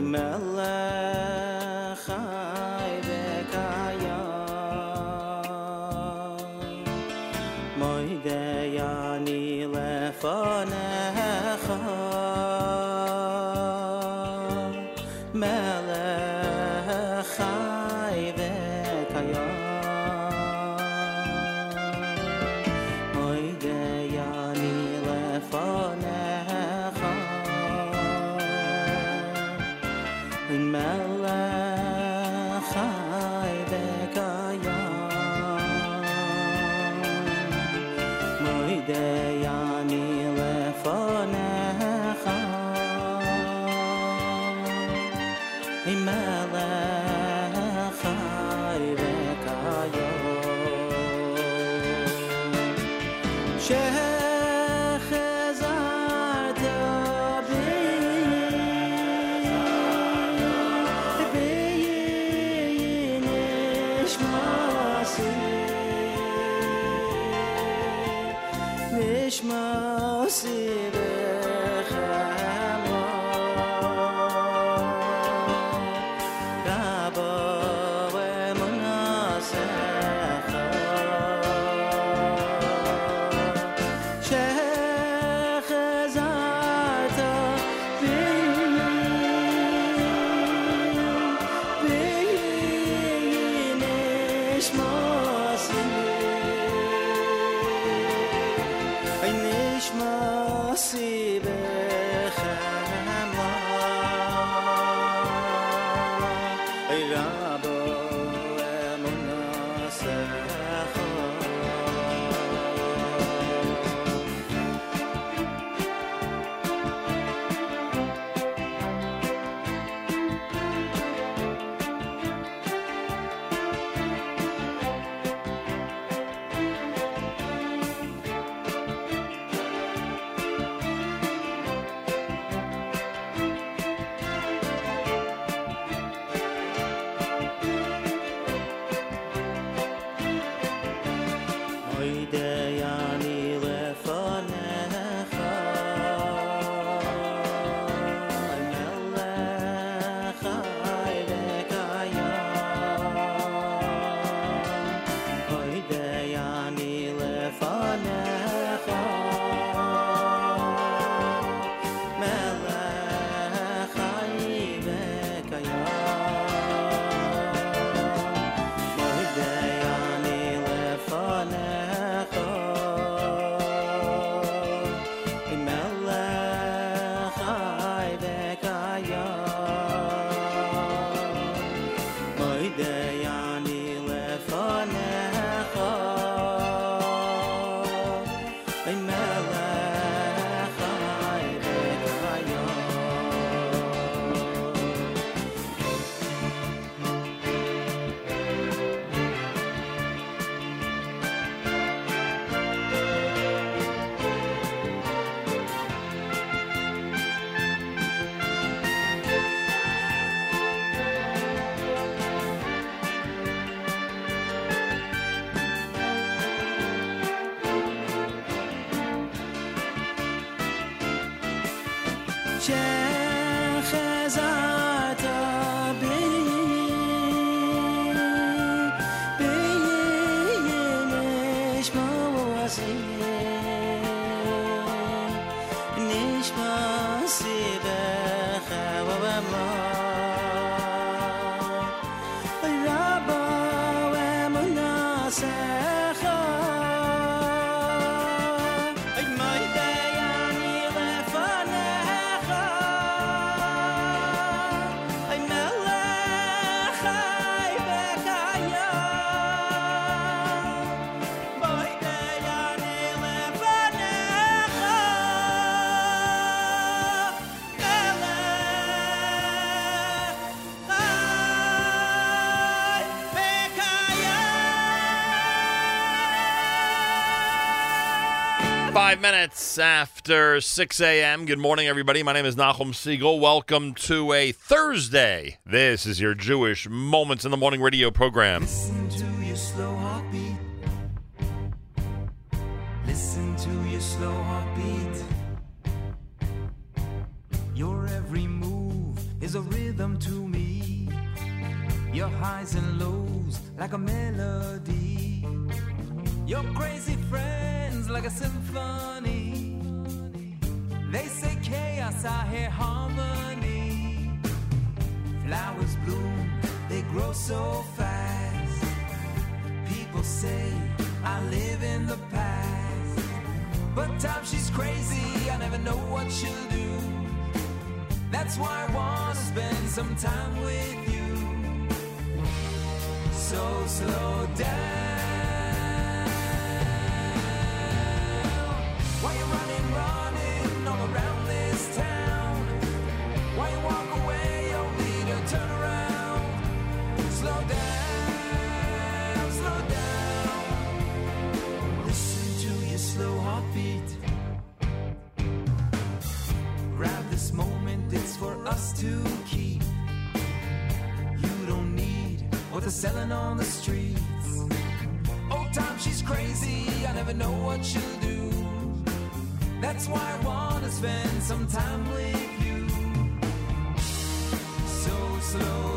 melech Five minutes after 6 a.m. Good morning, everybody. My name is Nachum Segal. Welcome to a Thursday. This is your Jewish Moments in the Morning radio program. Listen to your slow heartbeat. Listen to your slow heartbeat. Your every move is a rhythm to me. Your highs and lows like a melody. Your crazy friend sings like a symphony. They say chaos, I hear harmony. Flowers bloom, they grow so fast. People say I live in the past. But time, she's crazy, I never know what she'll do. That's why I wanna spend some time with you. So slow down. That's why I wanna spend some time with you. So slow.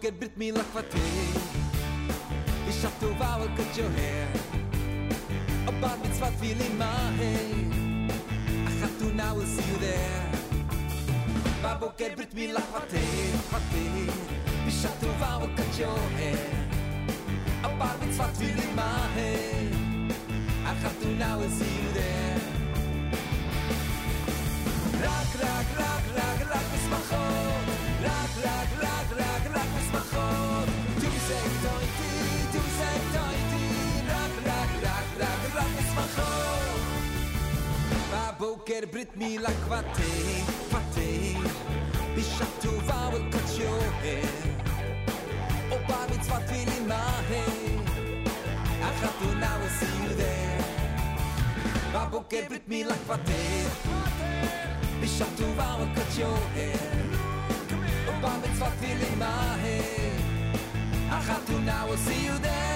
get bit me like fatigue. You shot to vow I'll cut your hair. A bad bit's what feeling my hair. I got to now, I'll see you there. Babo get bit me like fatigue. You shot to I'll cut your hair. A bad bit's what feeling my hair. I got to now, I'll see you there. cukier brytmila kwaty, kwaty Vi szatowały kocioły Obami cwatili mahy A chatunały siude A bukier brytmila kwaty Vi szatowały kocioły Obami cwatili mahy see you there.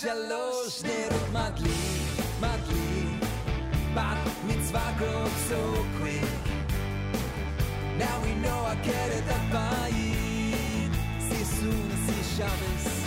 שלוש נרות מדליק, מדליק, בת מצווה grow so quick. Now we know I get it הבית, סיסון, סי שבס.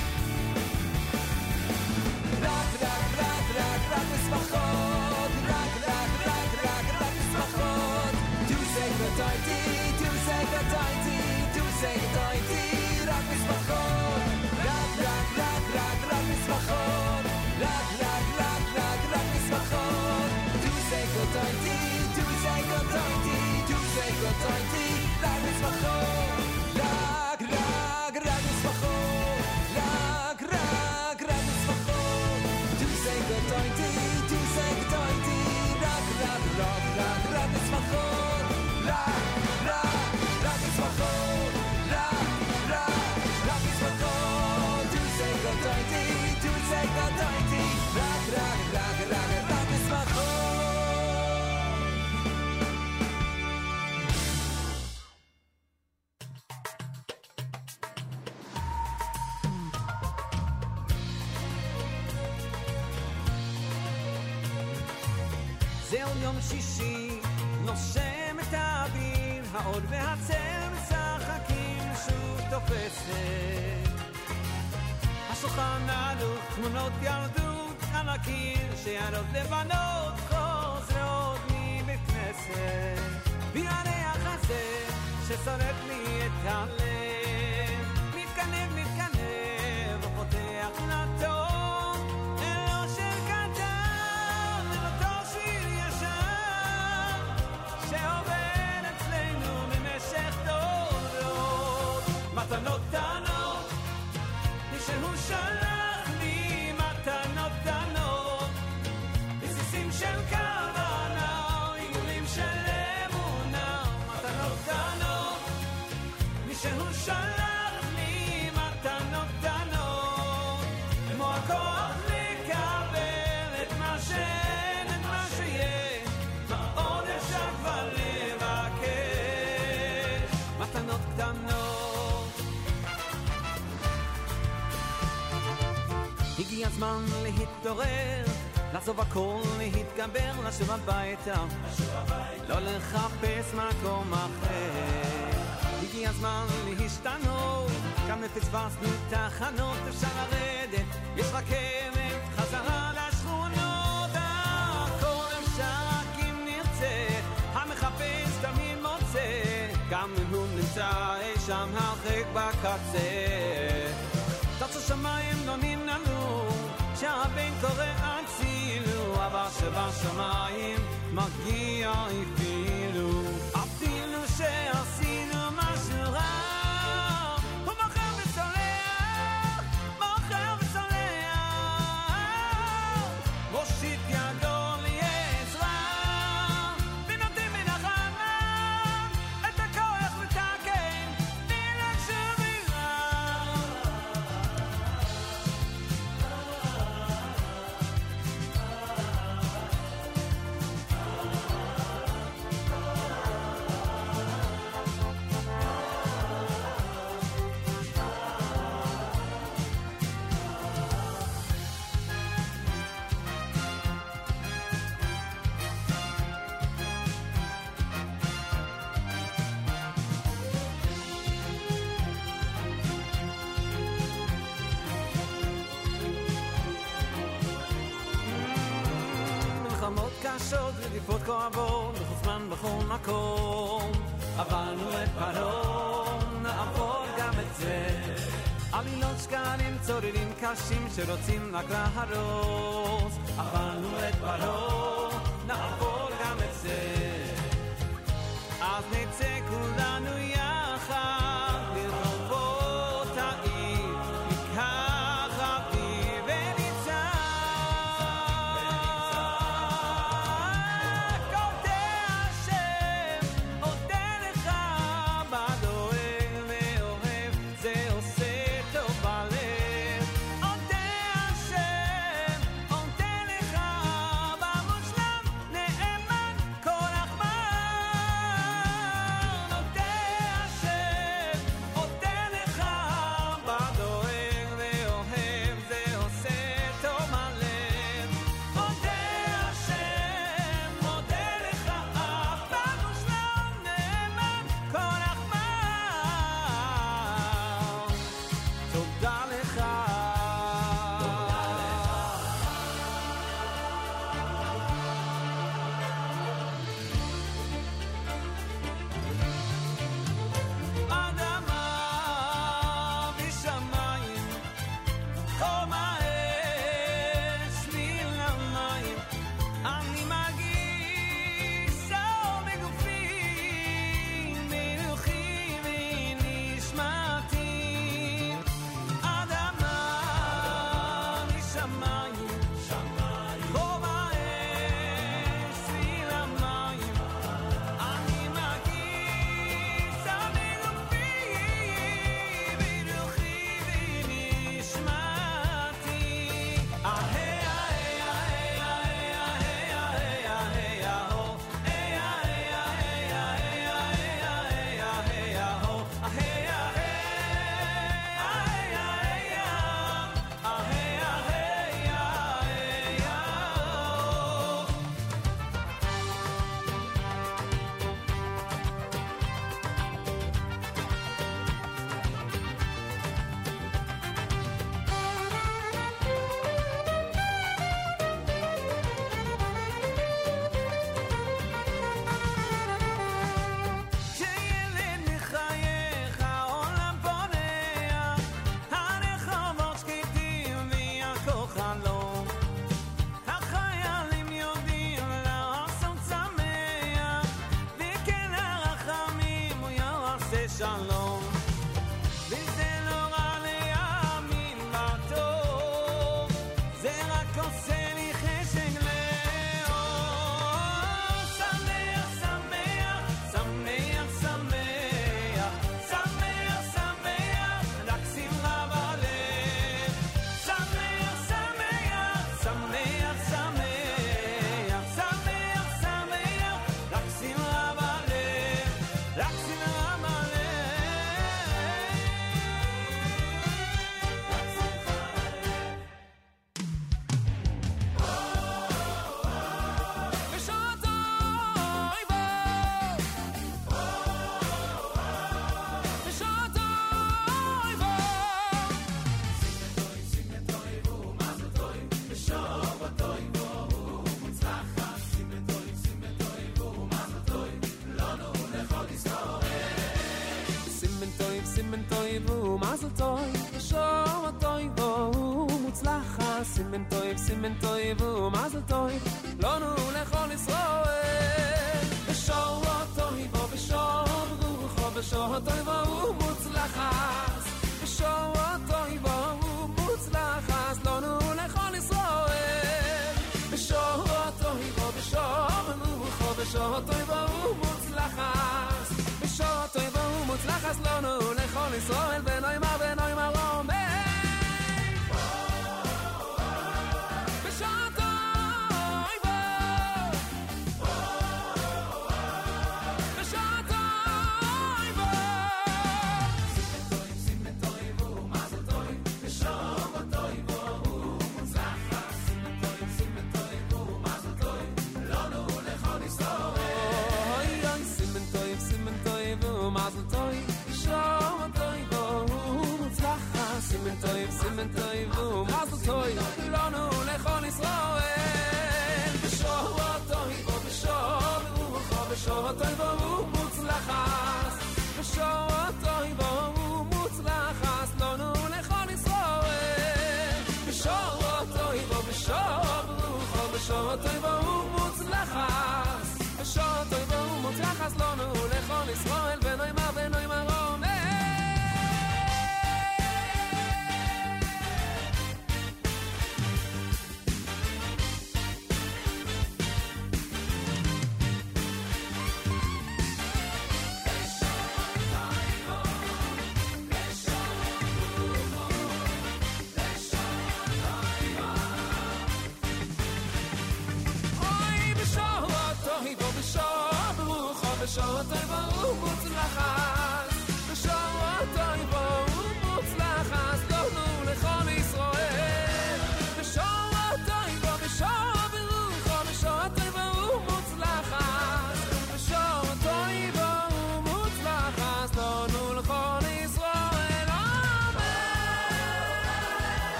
הזמן להתעורר, לעזוב הכל, להתגבר, לשוב הביתה, לא לחפש מקום אחר. הגיע הזמן להשתנות, כאן פספסנו תחנות, אפשר לרדת, יש רכבת חזרה לשכונות, הכל אפשר אם נרצה, המחפש תמיד מוצא, גם אם הוא נמצא אי שם הרחק בקצה. תעשו שמיים לא נראה קורא אצילו, אבא שבשמיים, מרגיע איתי קשות וטיפות כואבות, לחוף זמן בכל מקום. עברנו את פרעה, נעבור גם את זה. עלילות שקרים צוררים קשים שרוצים רק להרוס. עברנו את פרעה sun. But I've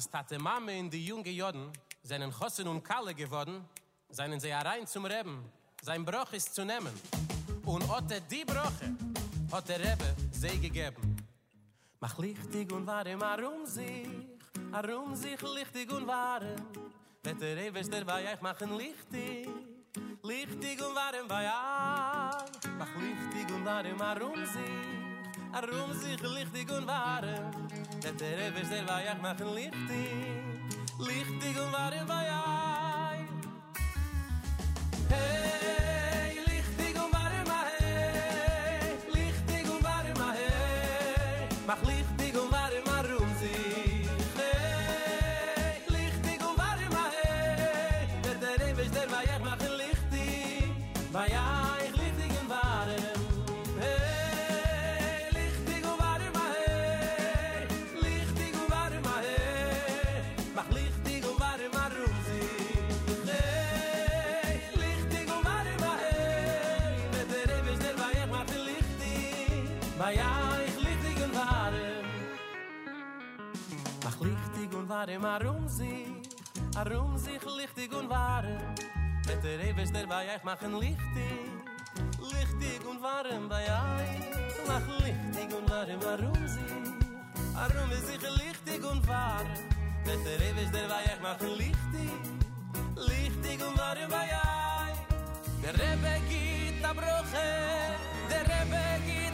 Als Tate Mame in die junge Joden seinen Chossen und Kalle geworden, seinen sie herein zum Reben, sein Bruch ist zu nehmen. Und otte die Brüche hat der Rebbe sie gegeben. Mach lichtig und wahre marum sich, arum sich lichtig und wahre. Wird der Rebbe der bei euch machen lichtig, lichtig und wahre bei. Mach lichtig und wahre marum sich, Arum sich lichtig und ware. Der Tere wir der war ja lichtig. Lichtig und ware war. Hey, lichtig und ware mach hey. Lichtig und ware mach hey. Mach lichtig lichtig und warm arum sich lichtig und warm. Mit der Rebbe ist der bei euch machen lichtig, lichtig und warm bei euch. Mach lichtig und warm arum sich, arum sich lichtig und warm. Mit der Rebbe ist der bei euch machen lichtig, lichtig und warm bei euch. Der Rebbe geht a Bruche, der Rebbe geht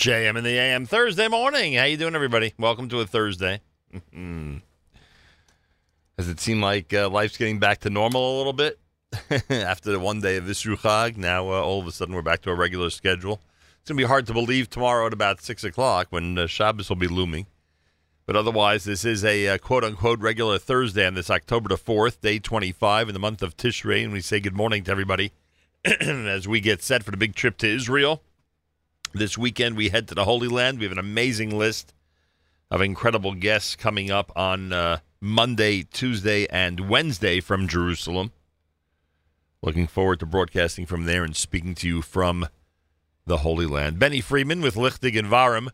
JM in the AM Thursday morning. How you doing, everybody? Welcome to a Thursday. Does it seem like uh, life's getting back to normal a little bit after the one day of Isru Chag? Now uh, all of a sudden we're back to a regular schedule. It's gonna be hard to believe tomorrow at about six o'clock when uh, Shabbos will be looming. But otherwise, this is a uh, quote unquote regular Thursday on this October the 4th, day 25 in the month of Tishrei. And we say good morning to everybody as we get set for the big trip to Israel. This weekend, we head to the Holy Land. We have an amazing list of incredible guests coming up on uh, Monday, Tuesday, and Wednesday from Jerusalem. Looking forward to broadcasting from there and speaking to you from the Holy Land. Benny Friedman with Lichtig and Varim.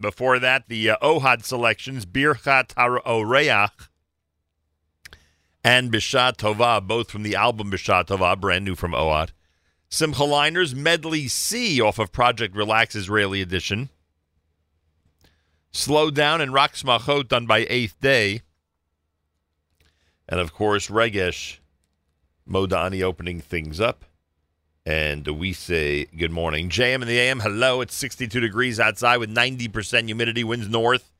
Before that, the uh, Ohad selections, Birchat HaOreach and Bishat Tova, both from the album Bishat Tova, brand new from Ohad. Simcha Leiner's, Medley C off of Project Relax Israeli Edition. Slow Down and Rock Smachot done by Eighth Day. And of course, Regesh Modani opening things up. And we say good morning. JM in the AM, hello. It's 62 degrees outside with 90% humidity, winds north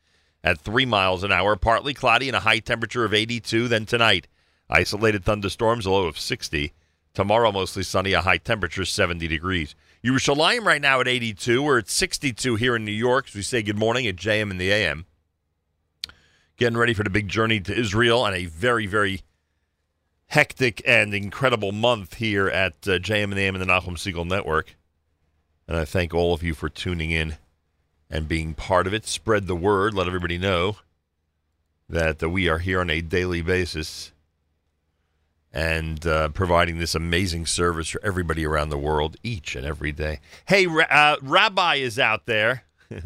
at 3 miles an hour. Partly cloudy and a high temperature of 82. Then tonight, isolated thunderstorms, a low of 60. Tomorrow, mostly sunny, a high temperature 70 degrees. Yerushalayim right now at 82. We're at 62 here in New York. So we say good morning at JM in the AM. Getting ready for the big journey to Israel and a very, very hectic and incredible month here at uh, JM and the AM and the Nachum Segal Network. And I thank all of you for tuning in and being part of it. Spread the word. Let everybody know that uh, we are here on a daily basis and uh, providing this amazing service for everybody around the world each and every day. Hey, uh, Rabbi is out there.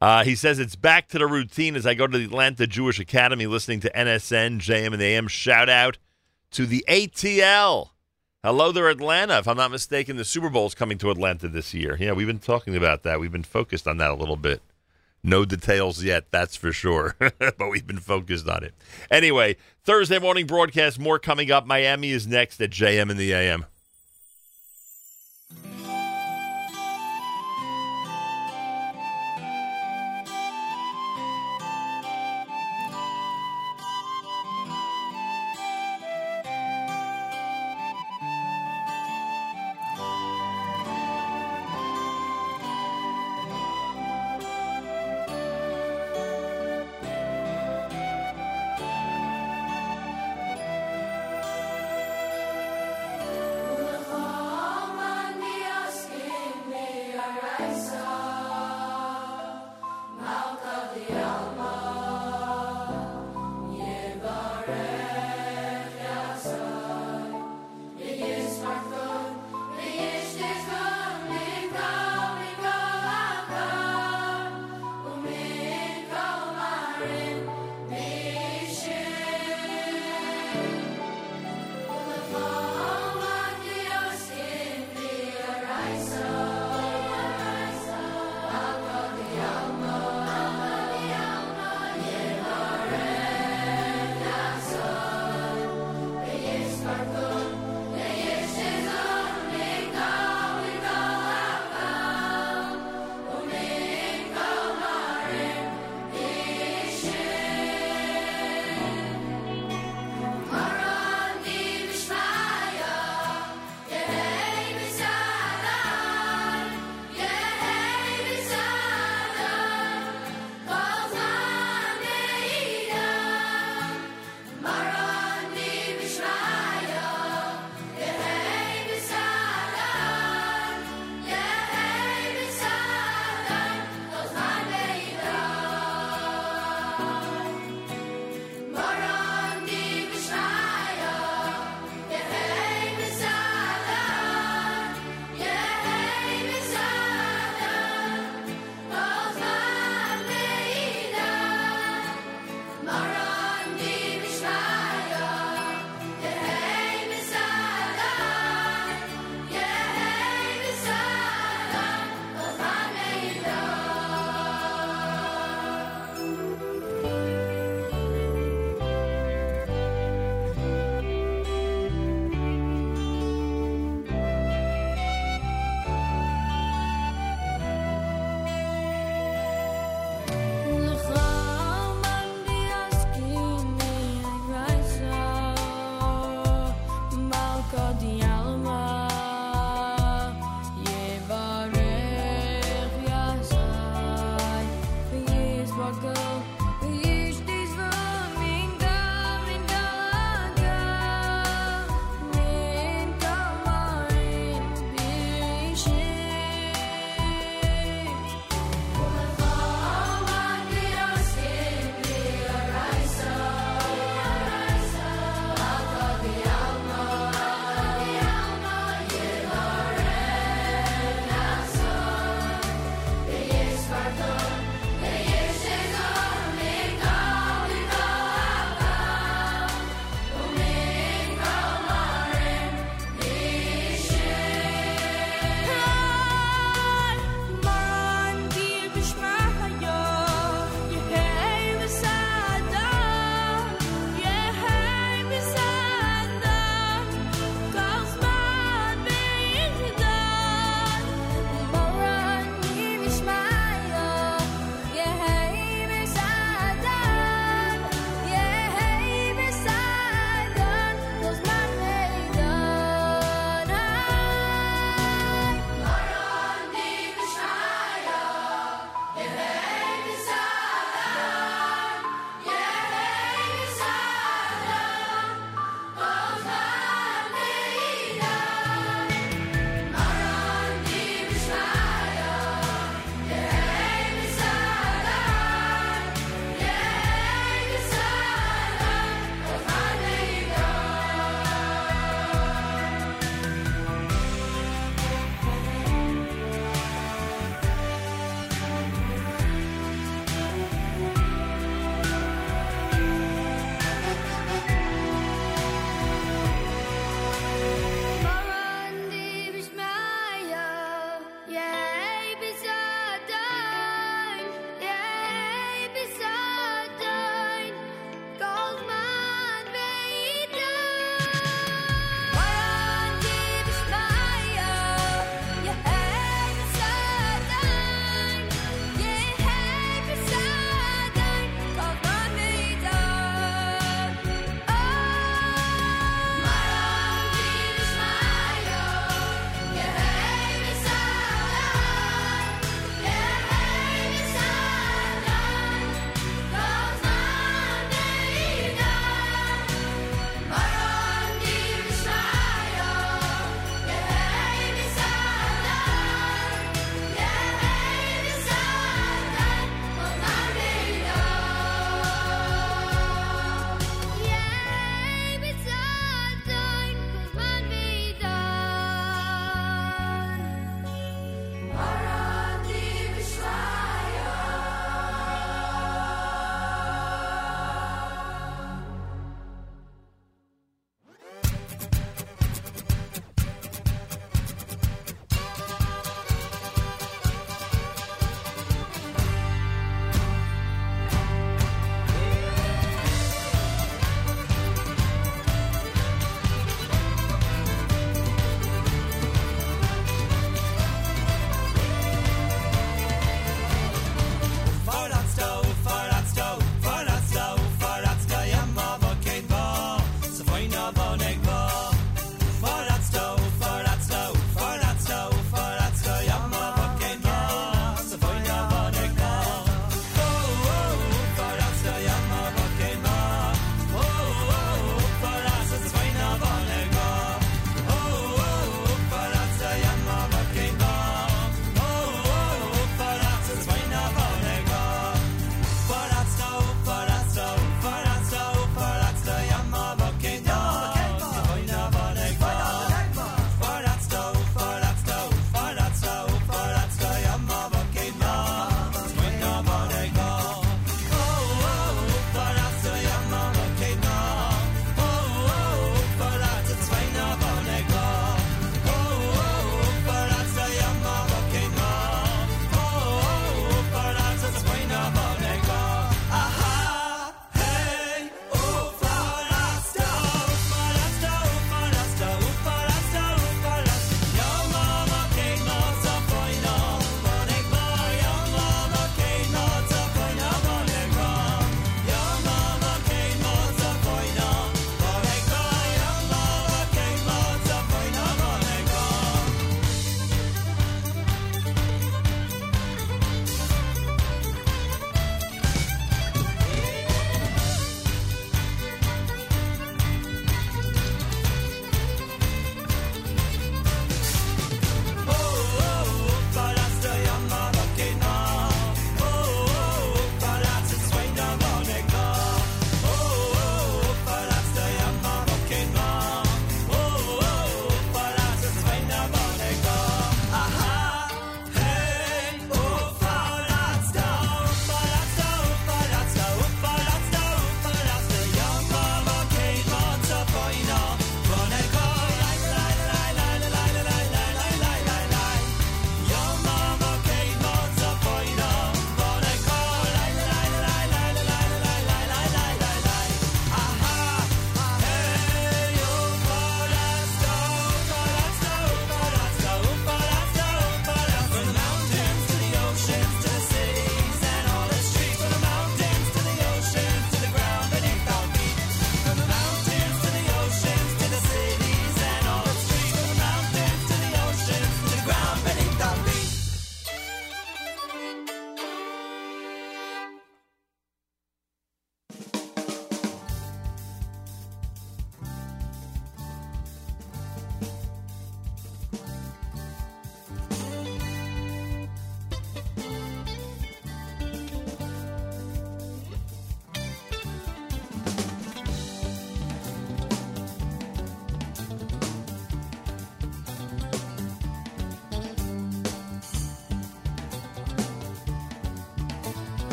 Uh, he says it's back to the routine as I go to the Atlanta Jewish Academy listening to NSN, JM, and AM. Shout out to the ATL. Hello there, Atlanta. If I'm not mistaken, the Super Bowl is coming to Atlanta this year. Yeah, we've been talking about that. We've been focused on that a little bit. No details yet, that's for sure, but we've been focused on it. Anyway, Thursday morning broadcast, more coming up. Miami is next at JM in the AM.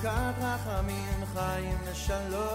סוכת רחמים, חיים ושלום,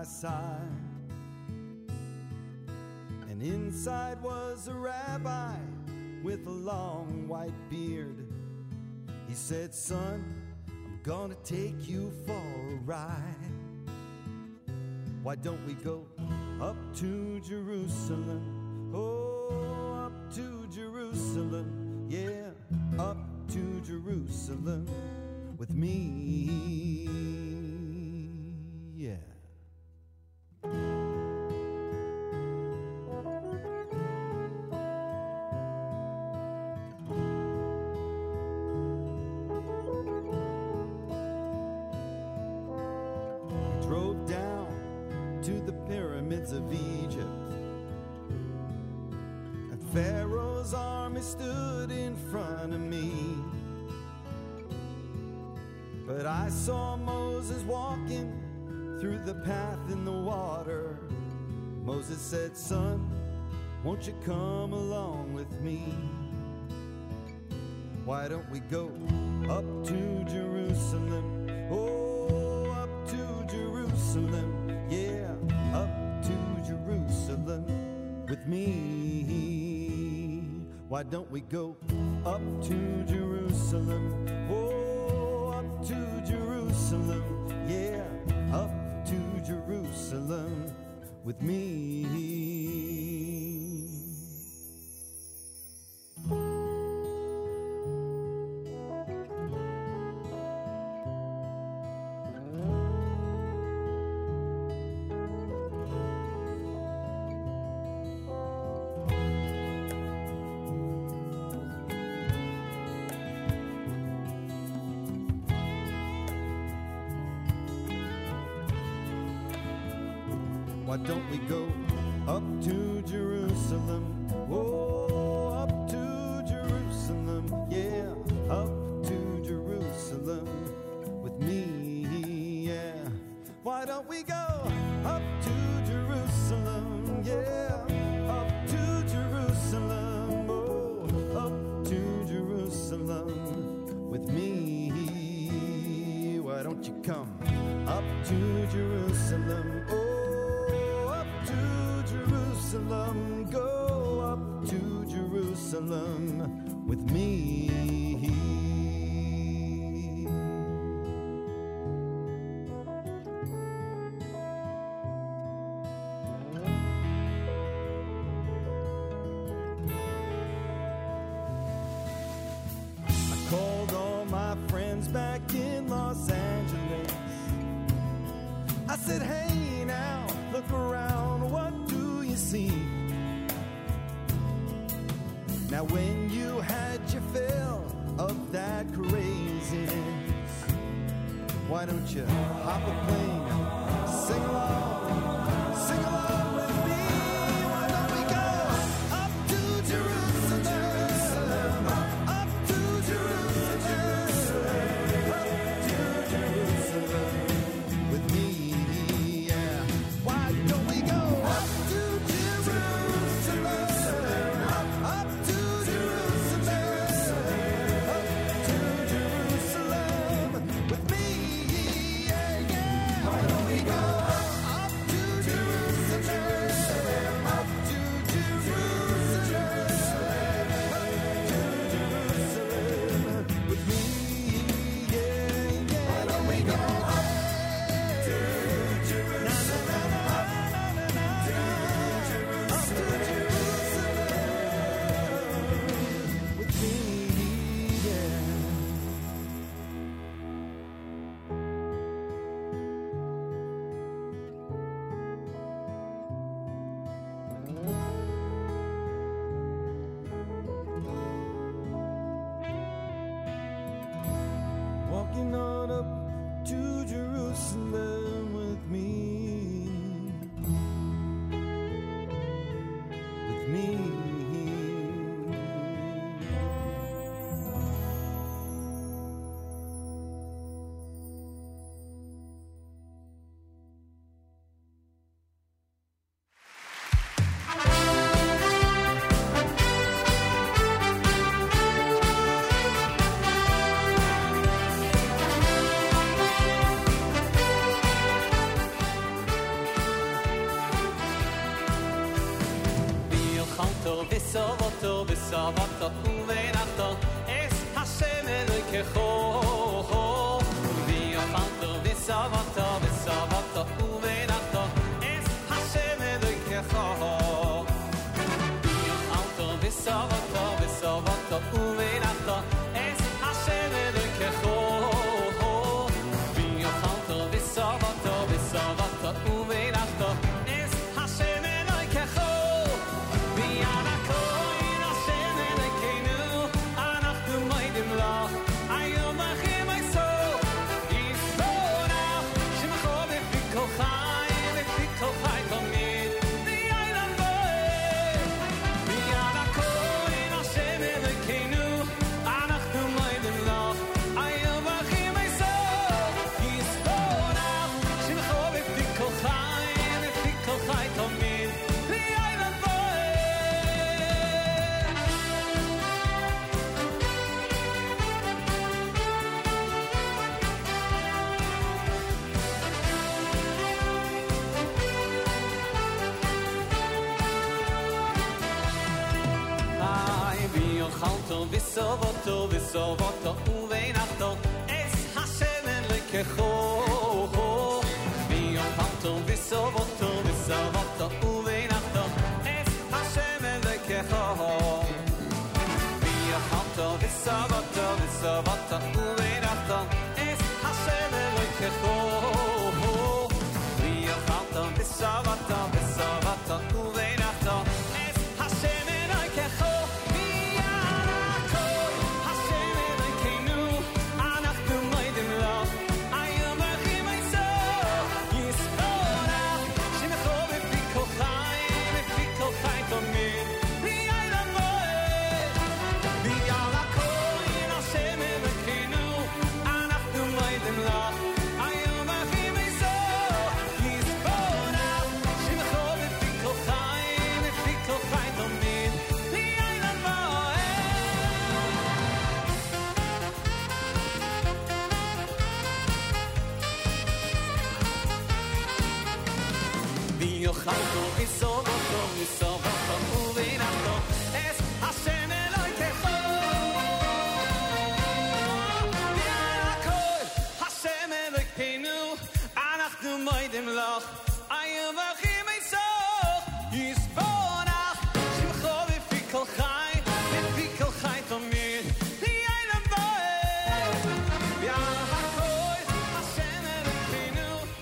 my side. And inside was a rabbi with a long white beard. He said, Son, I'm gonna take you for a ride. Why don't we go up to Jerusalem? Oh, up to Jerusalem. Yeah, up to Jerusalem with me. Yeah. I saw Moses walking through the path in the water. Moses said, Son, won't you come along with me? Why don't we go up to Jerusalem? Oh, up to Jerusalem. Yeah, up to Jerusalem with me. Why don't we go up to Jerusalem? Oh, up to Jerusalem. Yeah, up to Jerusalem with me. Don't we go soboto, by soboto, uvenato. viso voto viso voto u veinato es hasenen leke ho ho. Vi on voto viso voto viso voto u veinato es hasenen leke ho ho. Vi on voto viso voto viso voto u veinato es hasenen leke ho ho. Vi on voto viso voto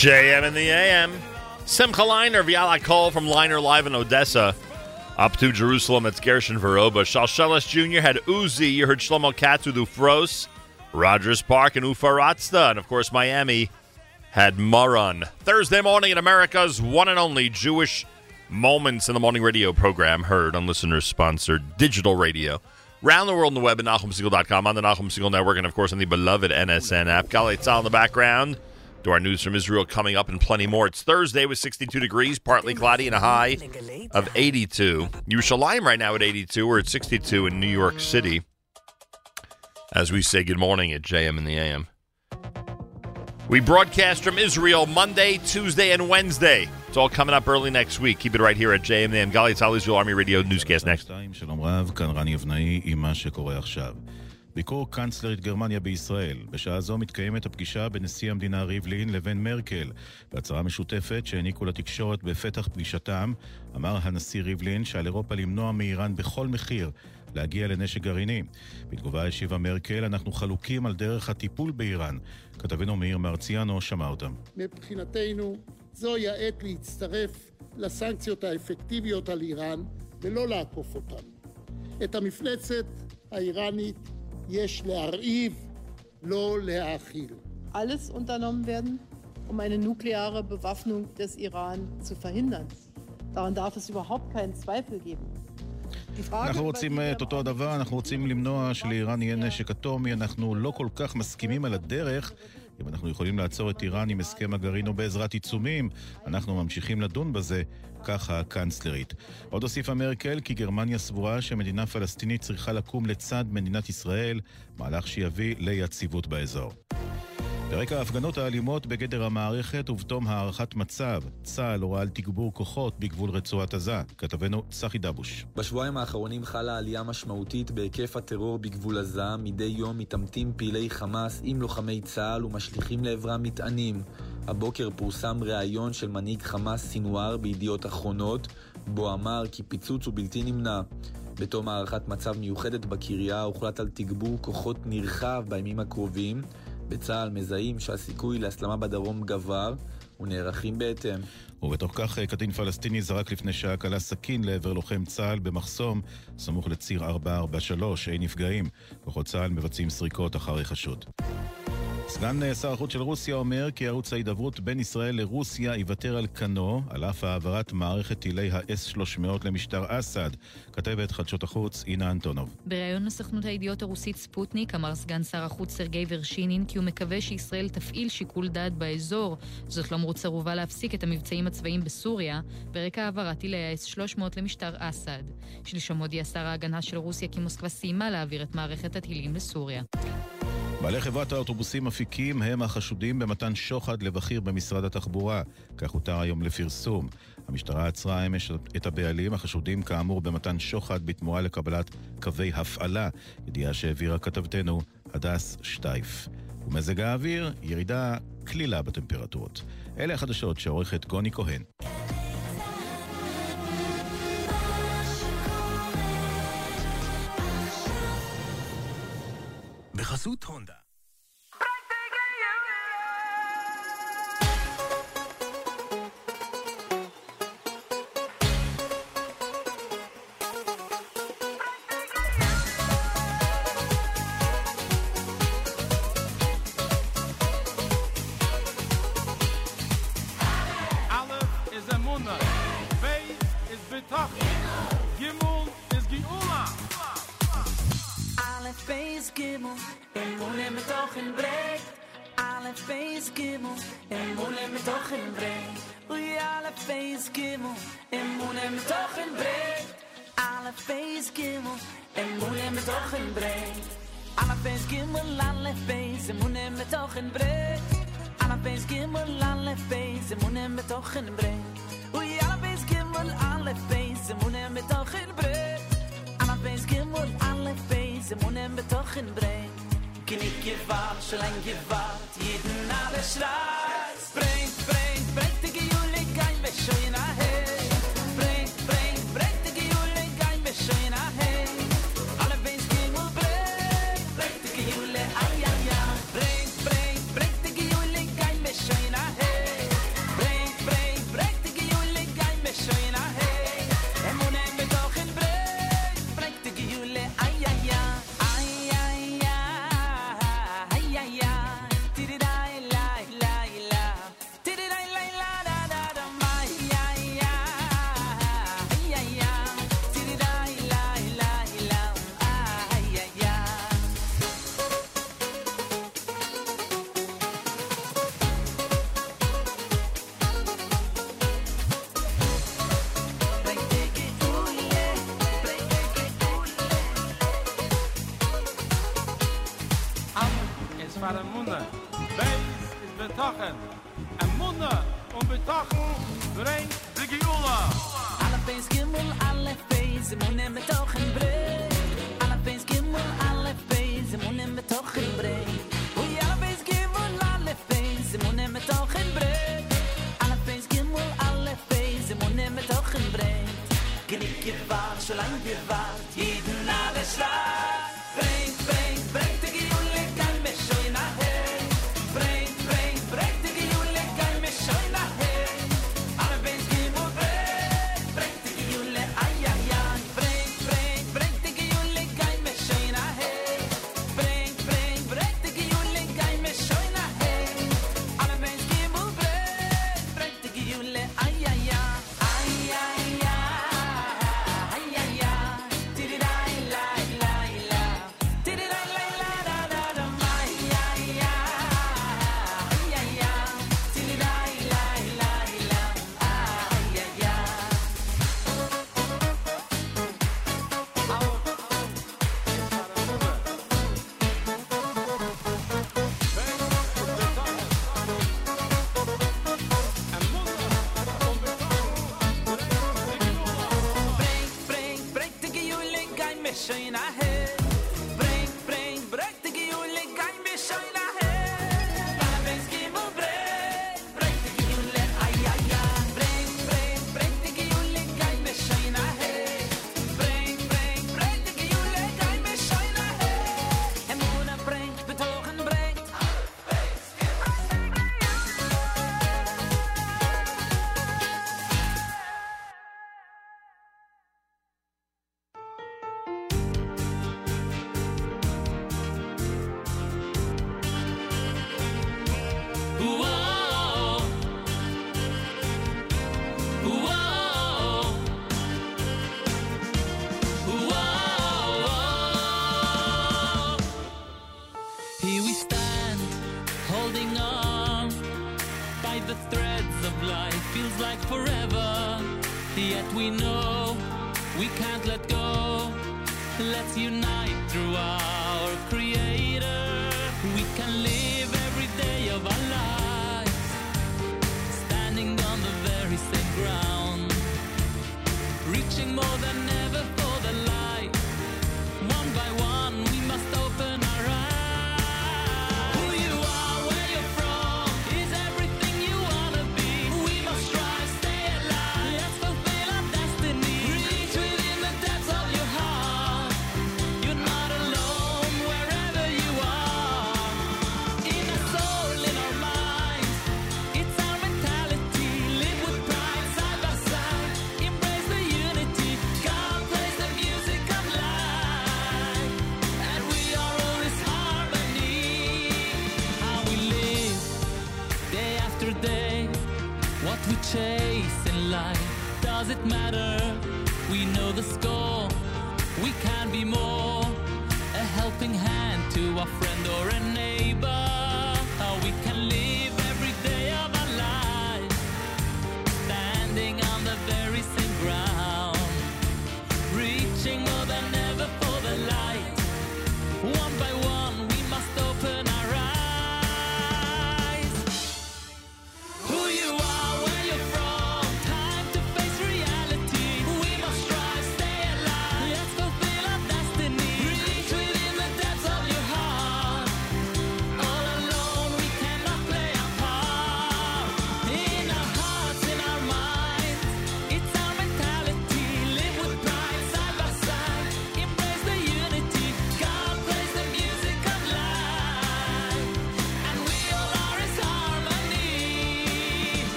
JM in the AM. Simcha Leiner, Viala Call from Leiner Live in Odessa. Up to Jerusalem, it's Gershon Veroba. Shalshelis Jr. had Uzi. You heard Shlomo Katz with Ufros. Rogers Park and Ufaratsta. And, of course, Miami had Maran. Thursday morning in America's one and only Jewish Moments in the Morning radio program heard on listener sponsored digital radio. Round the world on the web at NachumSegal.com, on the Nachum Segal Network, and, of course, on the beloved NSN app. Galei Tzal in the background. To our news from Israel coming up and plenty more. It's Thursday with 62 degrees, partly cloudy, and a high of 82. Yerushalayim right now at 82. We're at 62 in New York City. As we say good morning at JM in the AM. We broadcast from Israel Monday, Tuesday, and Wednesday. It's all coming up early next week. Keep it right here at JM in the AM. Gali Tzal, Israel Army Radio newscast next. ביקור קנצלרית גרמניה בישראל. בשעה זו מתקיימת הפגישה בין נשיא המדינה ריבלין לבין מרקל. בהצהרה משותפת שהעניקו לתקשורת בפתח פגישתם, אמר הנשיא ריבלין שעל אירופה למנוע מאיראן בכל מחיר להגיע לנשק גרעיני. בתגובה השיבה מרקל, אנחנו חלוקים על דרך הטיפול באיראן. כתבנו מאיר מרציאנו שמע אותם. מבחינתנו, זוהי העת להצטרף לסנקציות האפקטיביות על איראן ולא לעקוף אותן. את המפלצת האיראנית יש להרעיב, לא להאכיל. alles unternommen werden, um eine nukleare Bewaffnung des Iran zu verhindern. Daran darf es überhaupt keinen Zweifel geben. אנחנו רוצים die wir את אותו הדבר, אנחנו רוצים למנוע שלאיראן יהיה נשק אטומי, אנחנו לא כל כך מסכימים על הדרך. אם אנחנו יכולים לעצור את איראן עם הסכם הגרעין או בעזרת עיצומים, אנחנו ממשיכים לדון בזה, ככה הקנצלרית. עוד הוסיפה מרקל כי גרמניה סבורה שמדינה פלסטינית צריכה לקום לצד מדינת ישראל, מהלך שיביא ליציבות באזור. ברקע ההפגנות האלימות בגדר המערכת ובתום הערכת מצב, צה"ל הורה על תגבור כוחות בגבול רצועת עזה. כתבנו צחי דבוש. בשבועיים האחרונים חלה עלייה משמעותית בהיקף הטרור בגבול עזה. מדי יום מתעמתים פעילי חמאס עם לוחמי צה"ל ומשליכים לעברם מטענים. הבוקר פורסם ראיון של מנהיג חמאס סינואר בידיעות אחרונות, בו אמר כי פיצוץ הוא בלתי נמנע. בתום הערכת מצב מיוחדת בקריה הוחלט על תגבור כוחות נרחב בימים הקרובים. בצה"ל מזהים שהסיכוי להסלמה בדרום גבר ונערכים בהתאם. ובתוך כך קטין פלסטיני זרק לפני שעה קלה סכין לעבר לוחם צה"ל במחסום סמוך לציר 443, אין נפגעים. כוחות צה"ל מבצעים סריקות אחרי חשוד. סגן שר החוץ של רוסיה אומר כי ערוץ ההידברות בין ישראל לרוסיה יוותר על כנו, על אף העברת מערכת טילי ה-S-300 למשטר אסד. כתבת חדשות החוץ, אינה אנטונוב. בריאיון לסוכנות הידיעות הרוסית ספוטניק אמר סגן שר החוץ סרגי ורשינין כי הוא מקווה שישראל תפעיל שיקול דעת באזור. זאת למרות סירובה להפסיק את המבצעים הצבאיים בסוריה, ברקע העברת טילי ה-S-300 למשטר אסד. שלשום הודיע שר ההגנה של רוסיה כי מוסקבה סיימה להעביר את מערכת הטילים לסוריה. בעלי חברת האוטובוסים אפיקים הם החשודים במתן שוחד לבכיר במשרד התחבורה, כך הותר היום לפרסום. המשטרה עצרה אמש את הבעלים החשודים כאמור במתן שוחד בתמורה לקבלת קווי הפעלה, ידיעה שהעבירה כתבתנו הדס שטייף. ומזג האוויר, ירידה קלילה בטמפרטורות. אלה החדשות שעורכת גוני כהן. Sud Yet we know we can't let go. Let's unite through our Creator. We can live every day of our lives, standing on the very same ground, reaching more than ever. does it matter? We know the score. We can be more. A helping hand to our friend or a neighbor.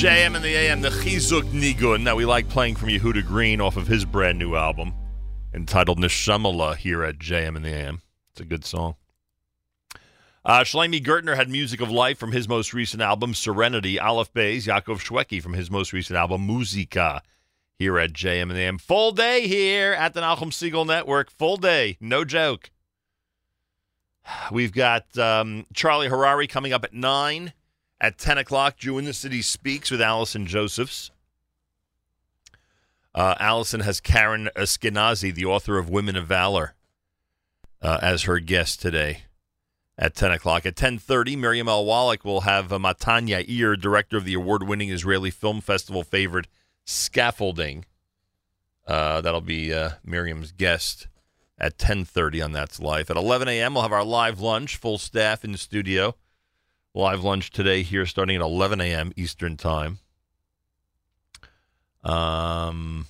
JM and the AM, the Chizuk Nigun. Now, we like playing from Yehuda Green off of his brand new album entitled Neshamala here at JM and the AM. It's a good song. Uh, Gertner had Music of Life from his most recent album, Serenity. Aleph Bays, Yaakov Shwekey from his most recent album, Muzika, here at JM and the AM. Full day here at the Nachum Segal Network. Full day. No joke. We've got um, Charlie Harary coming up at 9. At 10 o'clock, Jew in the City Speaks with Allison Josephs. Uh, Allison has Karen Eskenazi, the author of Women of Valor, uh, as her guest today at 10 o'clock. At 10.30, Miriam L. Wallach will have uh, Matan Yair, director of the award-winning Israeli Film Festival favorite Scaffolding. Uh, that'll be uh, Miriam's guest at 10.30 on That's Life. At 11 a.m., we'll have our live lunch, full staff in the studio. Live lunch today here starting at 11 a.m. Eastern Time. Um,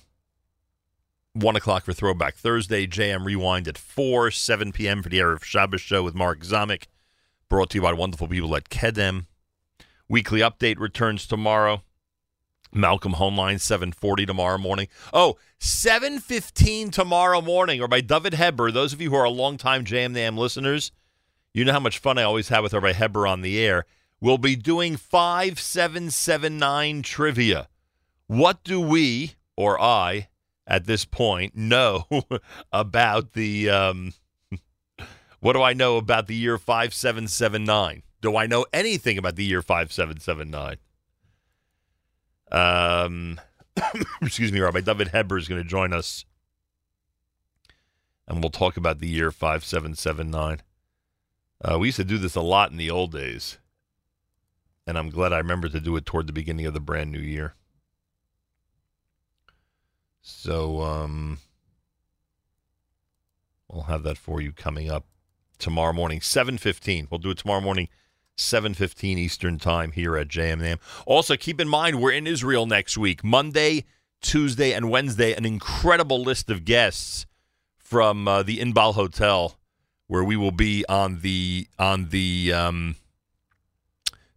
1 o'clock for Throwback Thursday. JM Rewind at 4, 7 p.m. for the Erev Shabbos show with Mark Zamek. Brought to you by wonderful people at Kedem. Weekly update returns tomorrow. Malcolm Hoenlein, 740 tomorrow morning. Oh, 715 tomorrow morning, or by David Heber. Those of you who are longtime JM the AM listeners, you know how much fun I always have with Rabbi Heber on the air. We'll be doing 5779 trivia. What do we, or I, at this point, know about the. Um, what do I know about the year 5779? Do I know anything about the year 5779? Um, excuse me, Rabbi David Heber is going to join us. And we'll talk about the year 5779. Uh, we used to do this a lot in the old days. And I'm glad I remember to do it toward the beginning of the brand new year. So, um, we'll have that for you coming up tomorrow morning, 7.15. We'll do it tomorrow morning, 7.15 Eastern Time here at JMM. Also, keep in mind, we're in Israel next week. Monday, Tuesday, and Wednesday, an incredible list of guests from uh, the Inbal Hotel where we will be on the on the um,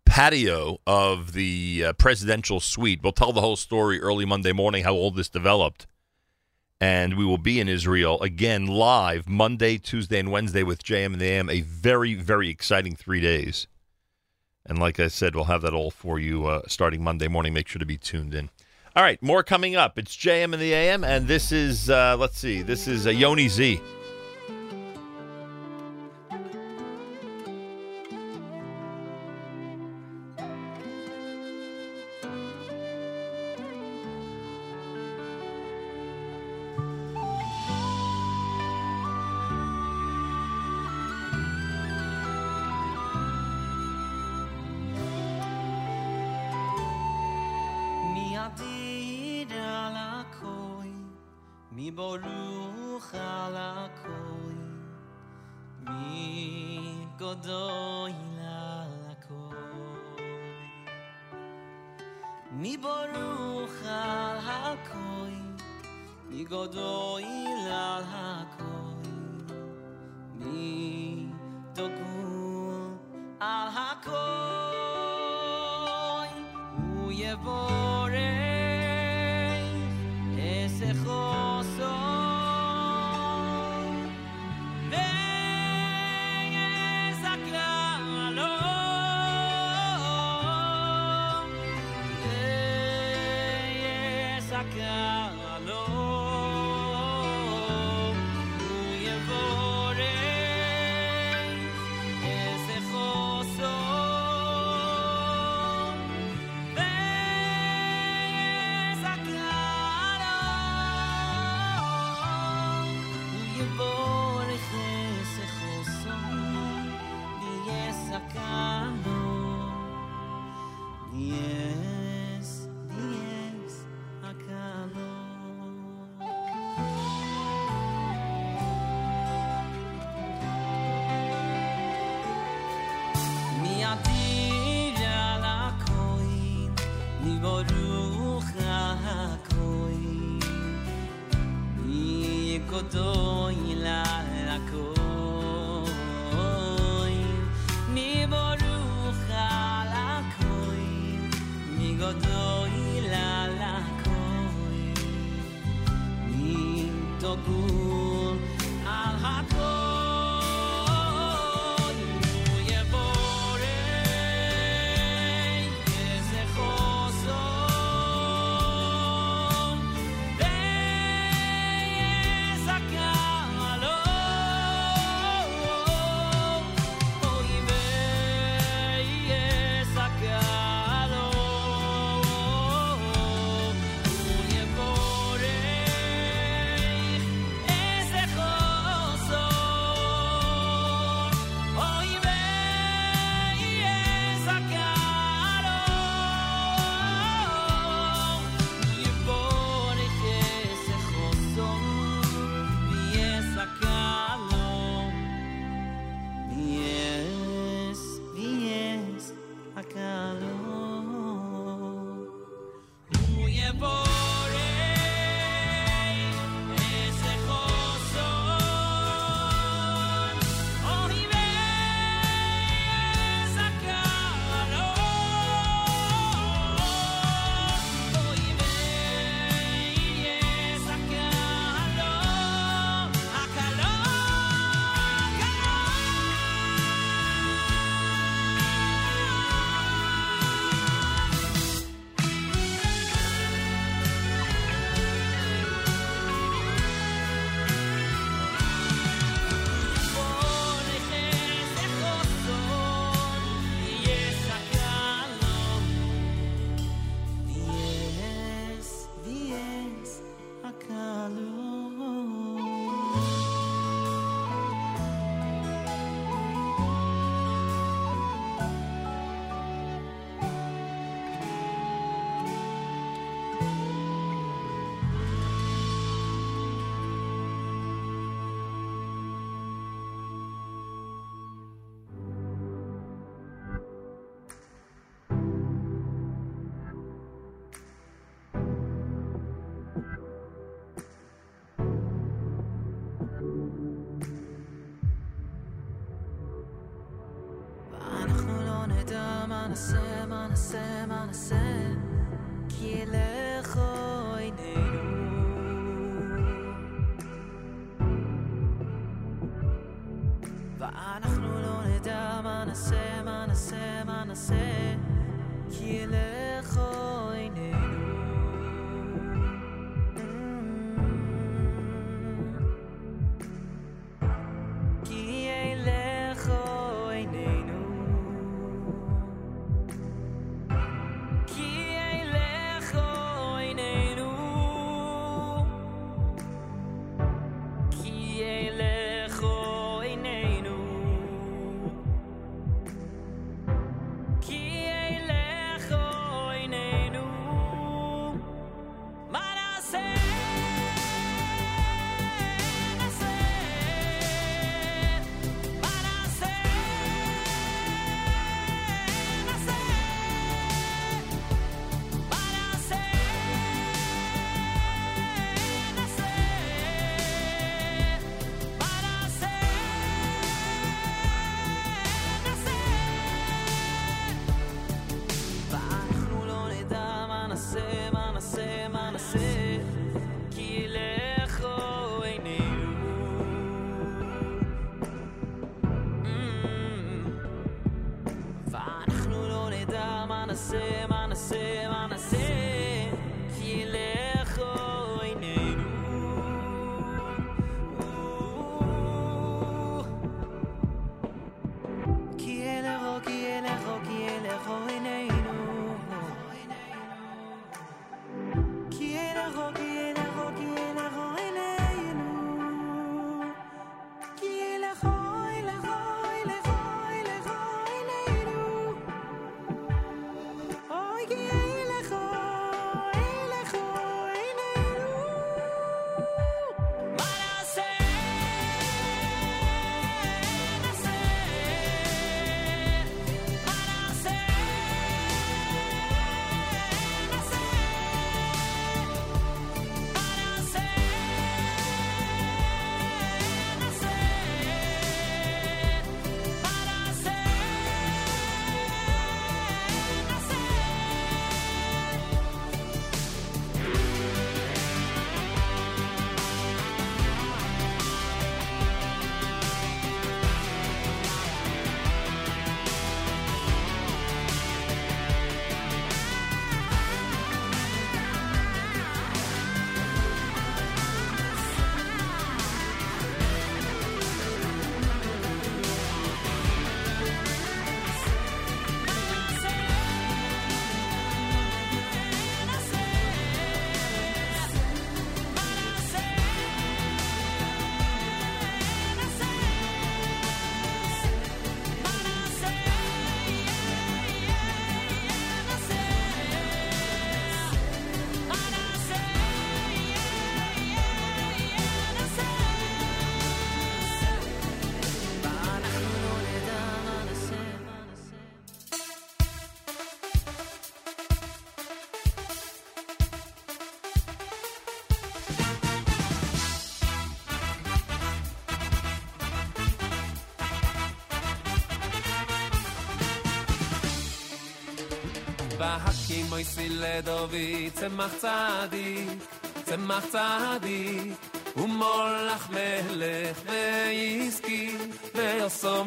patio of the uh, presidential suite. We'll tell the whole story early Monday morning how all this developed, and we will be in Israel again live Monday, Tuesday, and Wednesday with JM and the AM. A very very exciting three days, and like I said, we'll have that all for you uh, starting Monday morning. Make sure to be tuned in. All right, more coming up. It's JM and the AM, and this is uh, let's see, this is uh, Yoni Z. ve'ezaklalo Sam, on a Sam. moi si le dovi ze machtadi ze machtadi u molach ve iski ve oso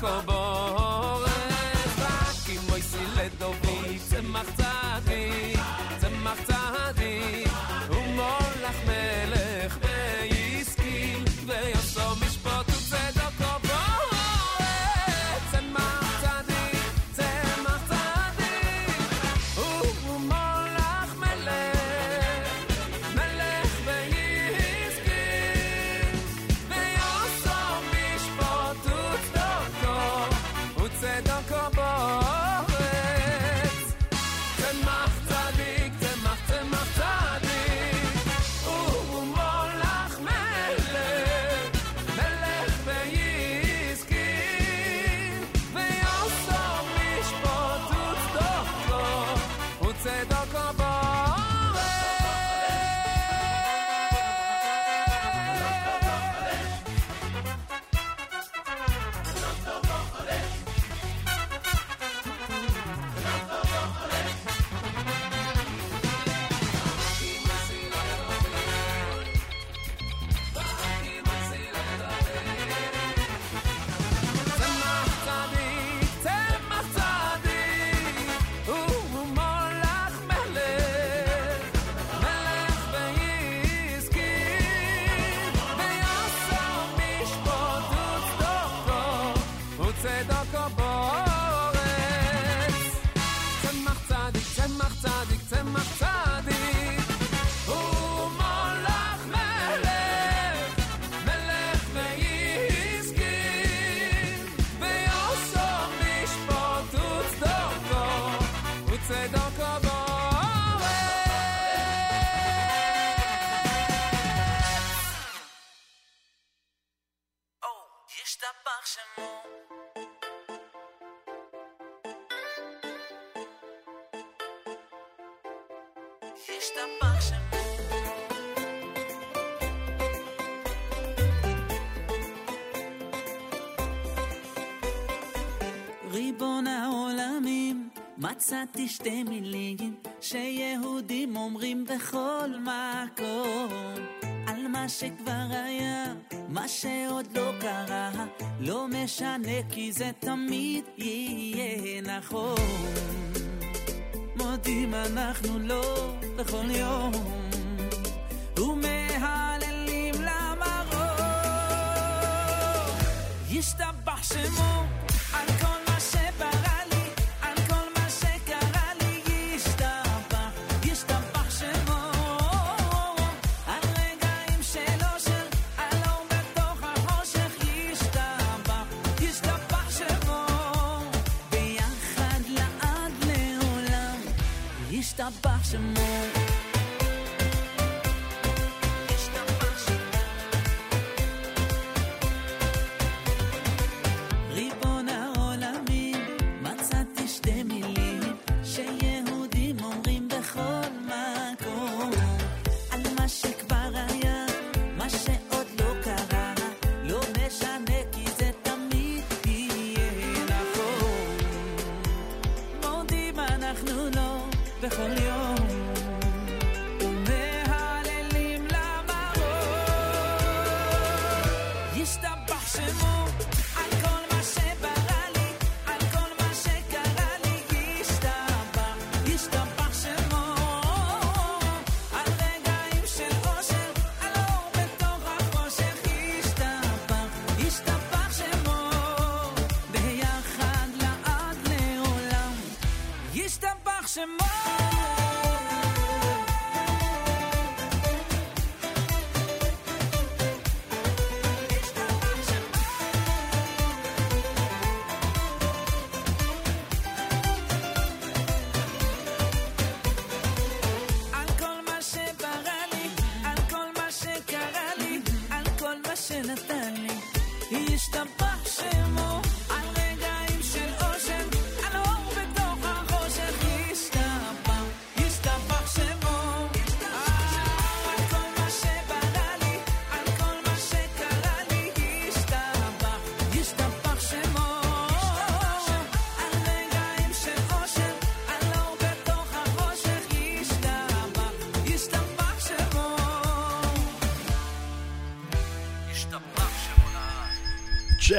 remarkable. מצאתי שתי מילים שיהודים אומרים בכל מקום. על מה שכבר היה, מה שעוד לא קרה לא משנה כי זה תמיד יהיה נכון. מודים אנחנו לא בכל יום ומהללים למרות ישתבח שמו some more.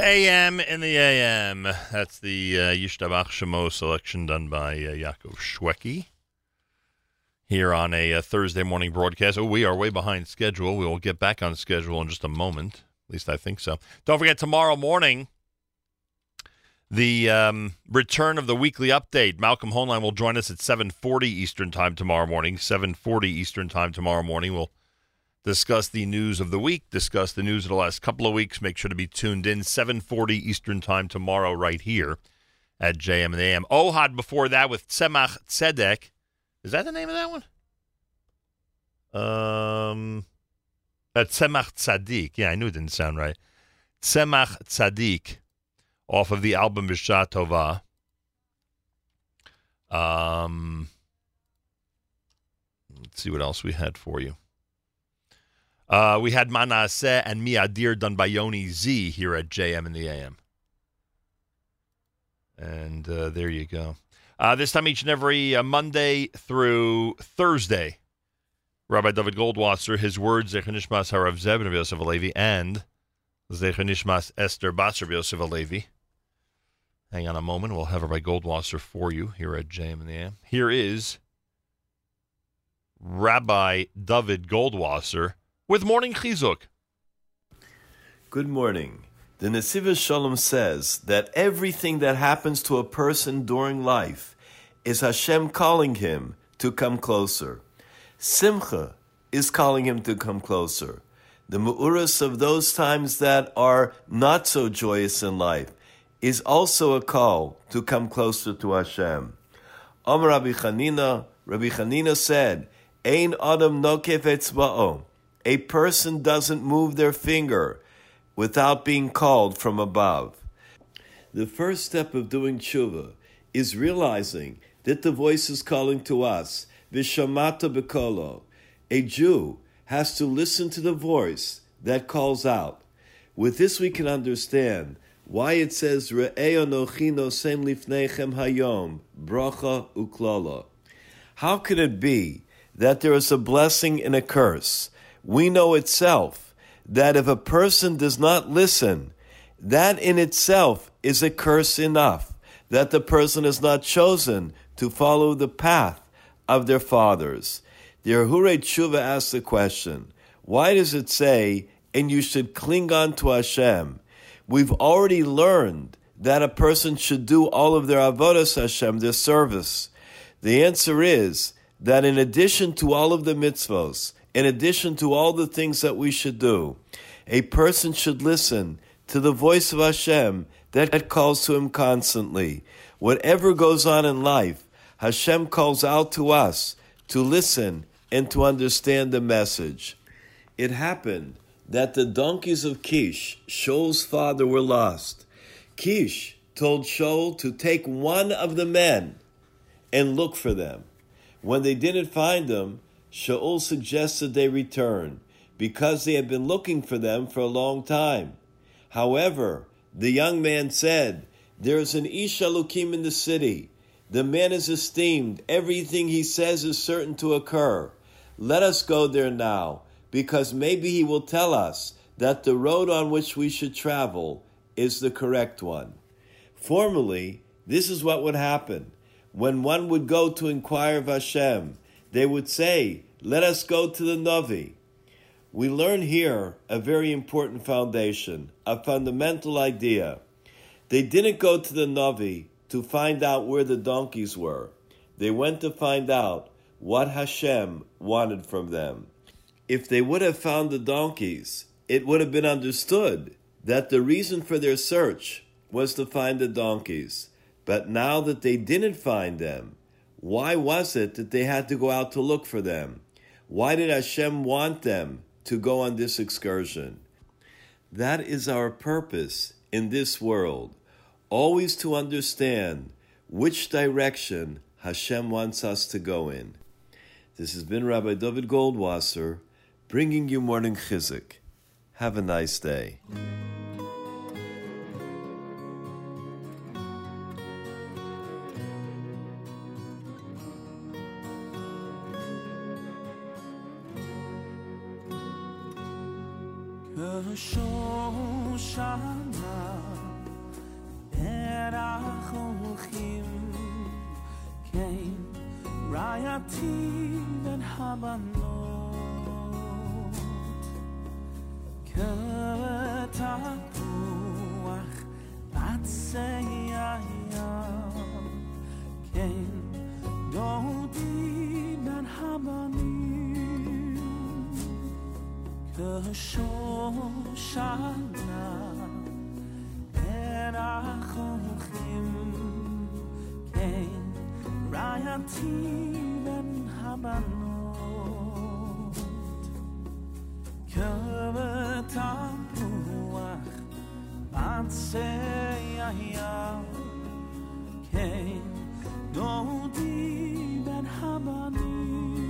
JM in the AM. That's the uh, Yishtabach Shemo selection done by uh, Yaakov Shwekey here on a, uh Thursday morning broadcast. Oh, we are way behind schedule. We will get back on schedule in just a moment. At least I think so. Don't forget, tomorrow morning, the um, return of the weekly update. Malcolm Hoenlein will join us at 7.40 Eastern Time tomorrow morning. 7.40 Eastern Time tomorrow morning. We'll discuss the news of the week, discuss the news of the last couple of weeks. Make sure to be tuned in 7:40 Eastern Time tomorrow right here at JM and AM. Ohad before that with Tzemach Tzedek. Is that the name of that one? Um uh, Tzemach Tzadik. Yeah, I knew it didn't sound right. Tzemach Tzadik off of the album Visha Tova. Um let's see what else we had for you. Uh, we had Manaseh and Miadir done by Yoni Z here at JM in the AM. And uh, there you go. Uh, this time each and every uh, Monday through Thursday, Rabbi David Goldwasser, his words, Zechanishmas Harav Zeb Rabbi Yosef Alevi, and Zechanishmas Esther Bas Rabbi Yosef Alevi. Hang on a moment. We'll have Rabbi Goldwasser for you here at JM in the AM. Here is Rabbi David Goldwasser with Morning Chizuk. Good morning. The Nesiva Shalom says that everything that happens to a person during life is Hashem calling him to come closer. Simcha is calling him to come closer. The Mu'uras of those times that are not so joyous in life is also a call to come closer to Hashem. Om Rabbi Chanina, Rabbi Chanina said, Ein Adam Nokef Etzba'o. A person doesn't move their finger without being called from above. The first step of doing tshuva is realizing that the voice is calling to us, Vishamata Bekolo. A Jew has to listen to the voice that calls out. With this, we can understand why it says Re'eonochi nosem lifnechem hayom bracha uklala. How can it be that there is a blessing and a curse? We know itself that if a person does not listen, that in itself is a curse enough that the person is not chosen to follow the path of their fathers. The Hure Tshuva asks the question, why does it say, and you should cling on to Hashem? We've already learned that a person should do all of their avodas Hashem, their service. The answer is that in addition to all of the mitzvos, in addition to all the things that we should do, a person should listen to the voice of Hashem that calls to him constantly. Whatever goes on in life, Hashem calls out to us to listen and to understand the message. It happened that the donkeys of Kish, Shaul's father, were lost. Kish told Shaul to take one of the men and look for them. When they didn't find them, Shaul suggested they return because they had been looking for them for a long time. However, the young man said, There is an Ish Elokim in the city. The man is esteemed. Everything he says is certain to occur. Let us go there now, because maybe he will tell us that the road on which we should travel is the correct one. Formerly, this is what would happen. When one would go to inquire of Hashem, they would say, Let us go to the Navi. We learn here a very important foundation, a fundamental idea. They didn't go to the Navi to find out where the donkeys were. They went to find out what Hashem wanted from them. If they would have found the donkeys, it would have been understood that the reason for their search was to find the donkeys. But now that they didn't find them, why was it that they had to go out to look for them? Why did Hashem want them to go on this excursion? That is our purpose in this world, always to understand which direction Hashem wants us to go in. This has been Rabbi David Goldwasser bringing you morning chizuk. Have a nice day. 的受伤啊。that Ahochim kein, Rayati ben Habanot Kertapuach Batseyayam kein, Dodi ben Habanot the shore shana and I him came Rayatim and Habanot Kevet Apuach Batsei Ayam came Dodi Ben Habanot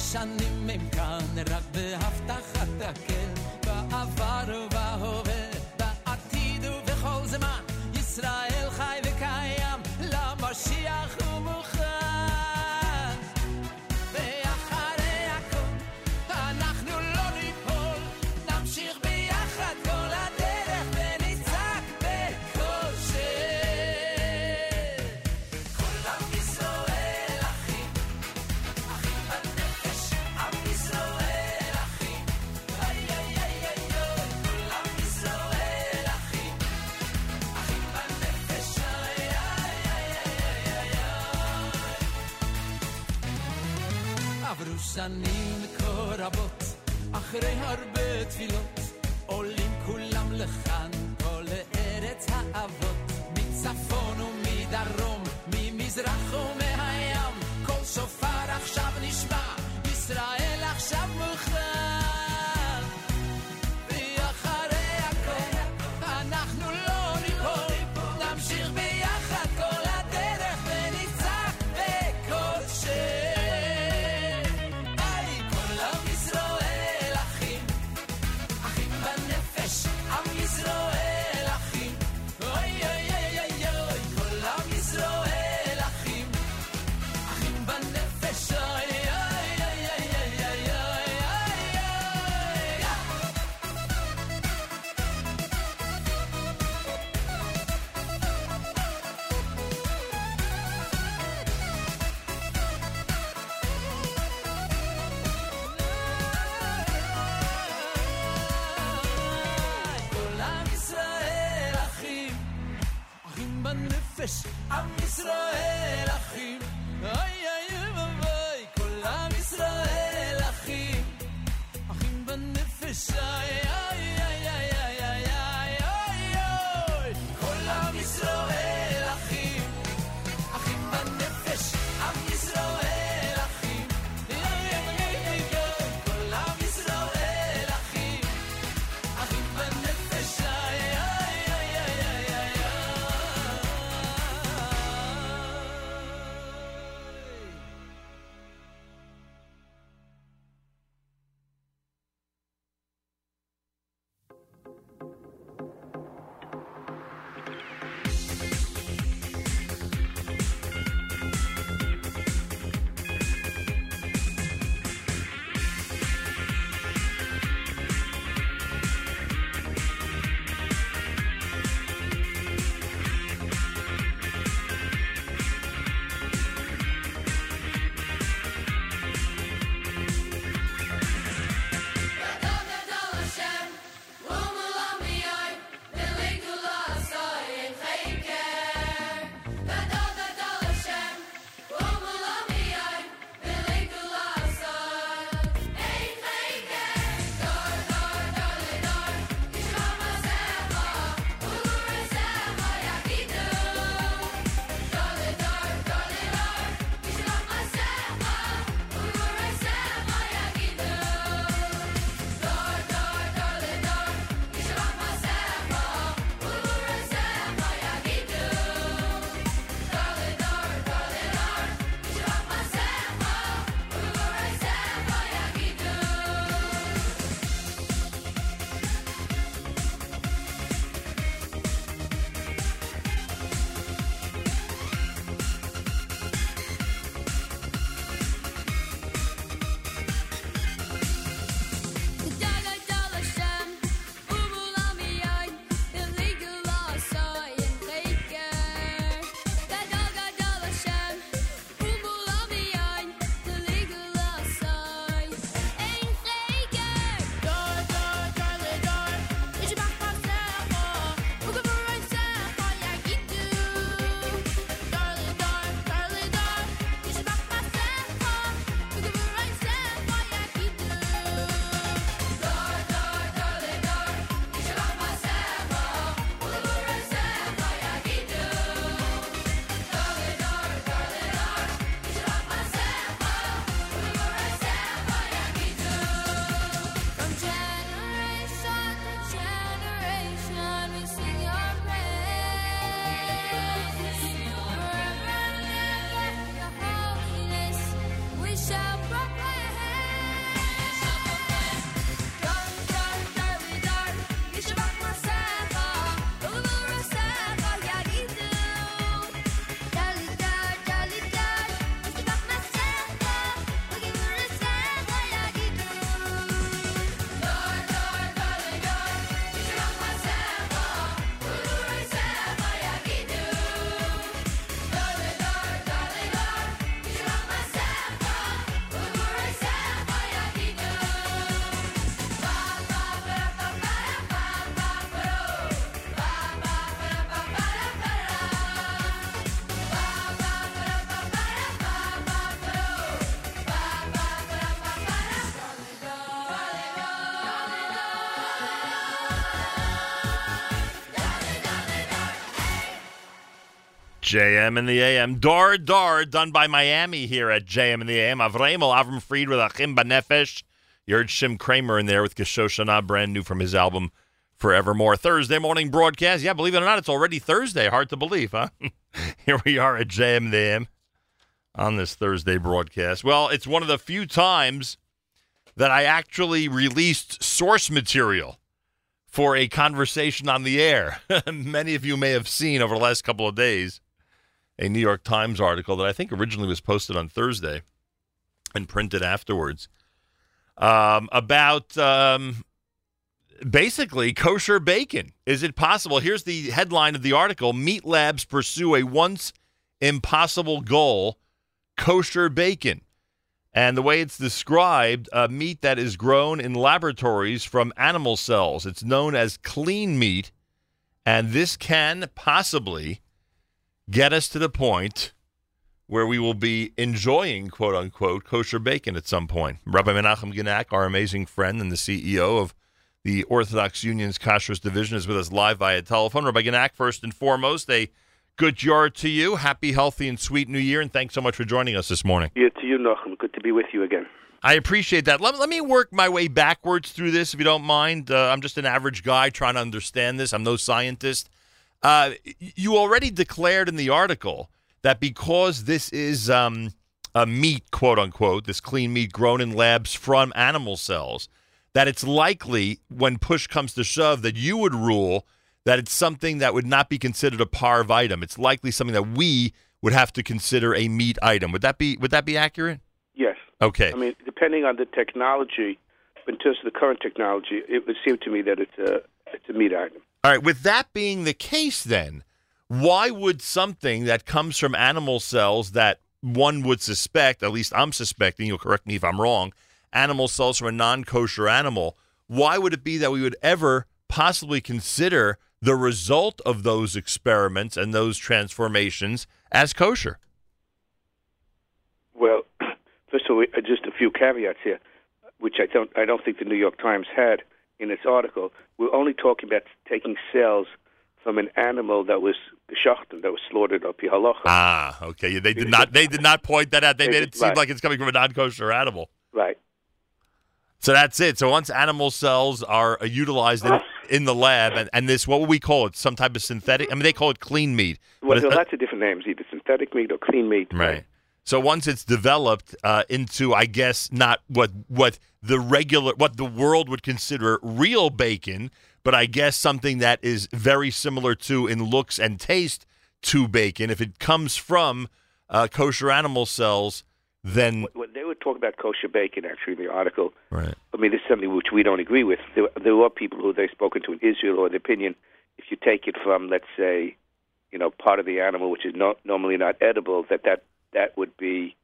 σαν είμαι εμκάνε I need JM in the AM. Dar Dar, done by Miami here at JM in the AM. Avremel Avram Fried with Achim Banefesh. You heard Shim Craimer in there with Geshoshana, brand new from his album Forevermore. Thursday morning broadcast. Yeah, believe it or not, it's already Thursday. Hard to believe, huh? here we are at JM in the AM on this Thursday broadcast. Well, it's one of the few times that I actually released source material for a conversation on the air. Many of you may have seen over the last couple of days a New York Times article that I think originally was posted on Thursday and printed afterwards um, about um, basically kosher bacon. Is it possible? Here's the headline of the article Meat Labs pursue a once impossible goal kosher bacon. And the way it's described, uh, meat that is grown in laboratories from animal cells. It's known as clean meat. And this can possibly get us to the point where we will be enjoying, quote unquote, kosher bacon at some point. Rabbi Menachem Genack, our amazing friend and the CEO of the Orthodox Union's Kashrus Division, is with us live via telephone. Rabbi Genack, first and foremost, a good yard to you. Happy, healthy, and sweet new year. And thanks so much for joining us this morning. Yeah, to you, Nachum. Good to be with you again. I appreciate that. Let, let me work my way backwards through this, if you don't mind. Uh, I'm just an average guy trying to understand this. I'm no scientist. Uh, you already declared in the article that because this is um, a meat, quote unquote, this clean meat grown in labs from animal cells, that it's likely when push comes to shove that you would rule that it's something that would not be considered a parv item. It's likely something that we would have to consider a meat item. Would that be would that be accurate? Yes. Okay. I mean, depending on the technology, in terms of the current technology, it would seem to me that it's a it's a meat item. All right, with that being the case, then, why would something that comes from animal cells that one would suspect, at least I'm suspecting, you'll correct me if I'm wrong, animal cells from a non kosher animal, why would it be that we would ever possibly consider the result of those experiments and those transformations as kosher? Well, first of all, uh, just a few caveats here, which I don't I don't think the New York Times had in its article. We're only talking about taking cells from an animal that was geschachten, that was slaughtered up halacha. Ah, okay. They did not. They did not point that out. They They made did- it seem right. like it's coming from a non-kosher animal. Right. So that's it. So once animal cells are utilized in, in the lab, and, and this, what would we call it? Some type of synthetic? I mean, they call it clean meat. Well, there are lots of different names, either synthetic meat or clean meat. Right. So once it's developed uh, into, I guess, not what what the regular, what the world would consider real bacon, but I guess something that is very similar to in looks and taste to bacon. If it comes from uh, kosher animal cells, then When they were talking about kosher bacon, actually, in the article, right. I mean, this is something which we don't agree with. There, there were people who they've spoken to in Israel or the opinion, if you take it from, let's say, you know, part of the animal which is not normally not edible, that that, that would be,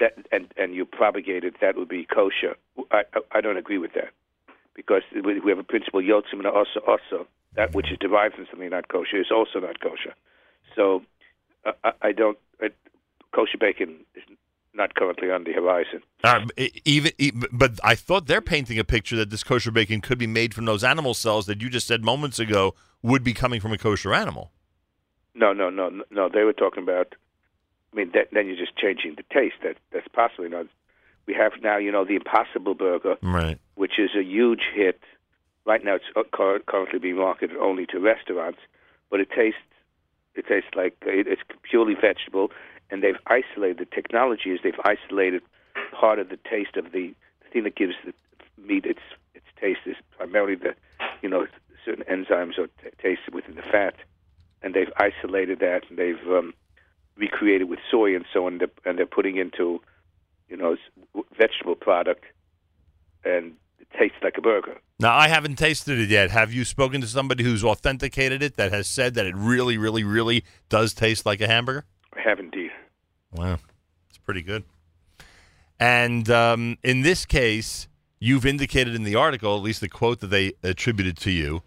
that and, and you propagate it, that would be kosher. I, I, I don't agree with that because we have a principle, yotzim and also also, that which is derived from something not kosher is also not kosher. So uh, I, I don't, I, kosher bacon is not currently on the horizon. E- even, e- but I thought they're painting a picture that this kosher bacon could be made from those animal cells that you just said moments ago would be coming from a kosher animal. No, no, no, no. They were talking about. I mean, that, then you're just changing the taste. That that's possibly not. We have now, you know, the Impossible Burger, Right. which is a huge hit. Right now, it's uh, currently being marketed only to restaurants, but it tastes it tastes like it's purely vegetable, and they've isolated. The technology is they've isolated part of the taste of the, the thing that gives the meat its its taste is primarily the you know certain enzymes or t- taste within the fat, and they've isolated that and they've um, recreated with soy and so on, and they're putting into you know vegetable product, and it tastes like a burger. Now, I haven't tasted it yet. Have you spoken to somebody who's authenticated it that has said that it really, really, really does taste like a hamburger? I have indeed. Wow. It's pretty good. And um, in this case, you've indicated in the article, at least the quote that they attributed to you,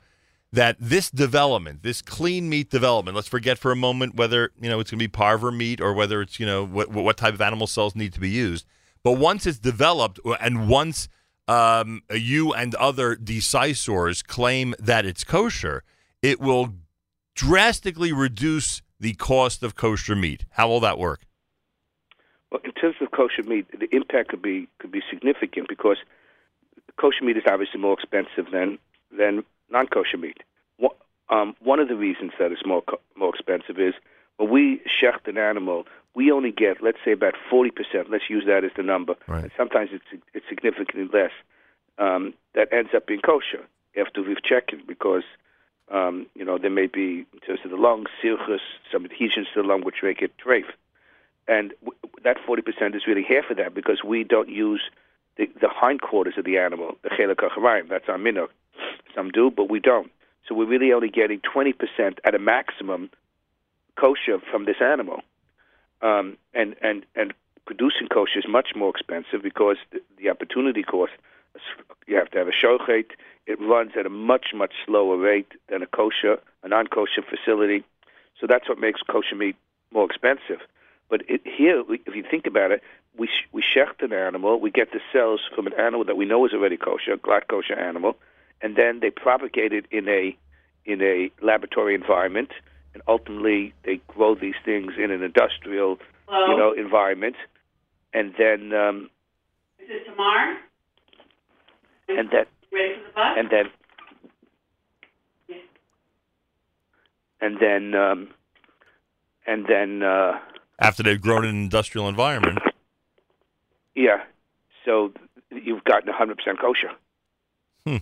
that this development, this clean meat development, let's forget for a moment whether you know it's going to be parver meat or whether it's you know what what type of animal cells need to be used. But once it's developed, and once um, you and other decisors claim that it's kosher, it will drastically reduce the cost of kosher meat? How will that work? Well, in terms of kosher meat, the impact could be could be significant because kosher meat is obviously more expensive than than non-kosher meat. One, um, one of the reasons that it's more co- more expensive is when we shecht an animal, we only get let's say about forty percent. Let's use that as the number. Right. Sometimes it's it's significantly less. Um, that ends up being kosher after we've checked it because um, you know there may be in terms of the lungs, sirchos, some adhesions to the lung which make it treif and w- that 40% is really half of that because we don't use the, the hindquarters of the animal, the hacharayim. That's our minhag. Some do, but we don't. So we're really only getting 20% at a maximum kosher from this animal. Um, and, and, and producing kosher is much more expensive because the, the opportunity cost, you have to have a shochet. It runs at a much, much slower rate than a kosher, a non-kosher facility. So that's what makes kosher meat more expensive. But it, here, if you think about it, we sh- we shecht an animal, we get the cells from an animal that we know is already kosher, glatt kosher animal, and then they propagate it in a in a laboratory environment, and ultimately they grow these things in an industrial, you know, environment, and then um, Is it Tamar? and then Ready for the bus? and then and then um, and then uh, After they've grown in an industrial environment, yeah, so you've gotten 100% kosher. Hmm.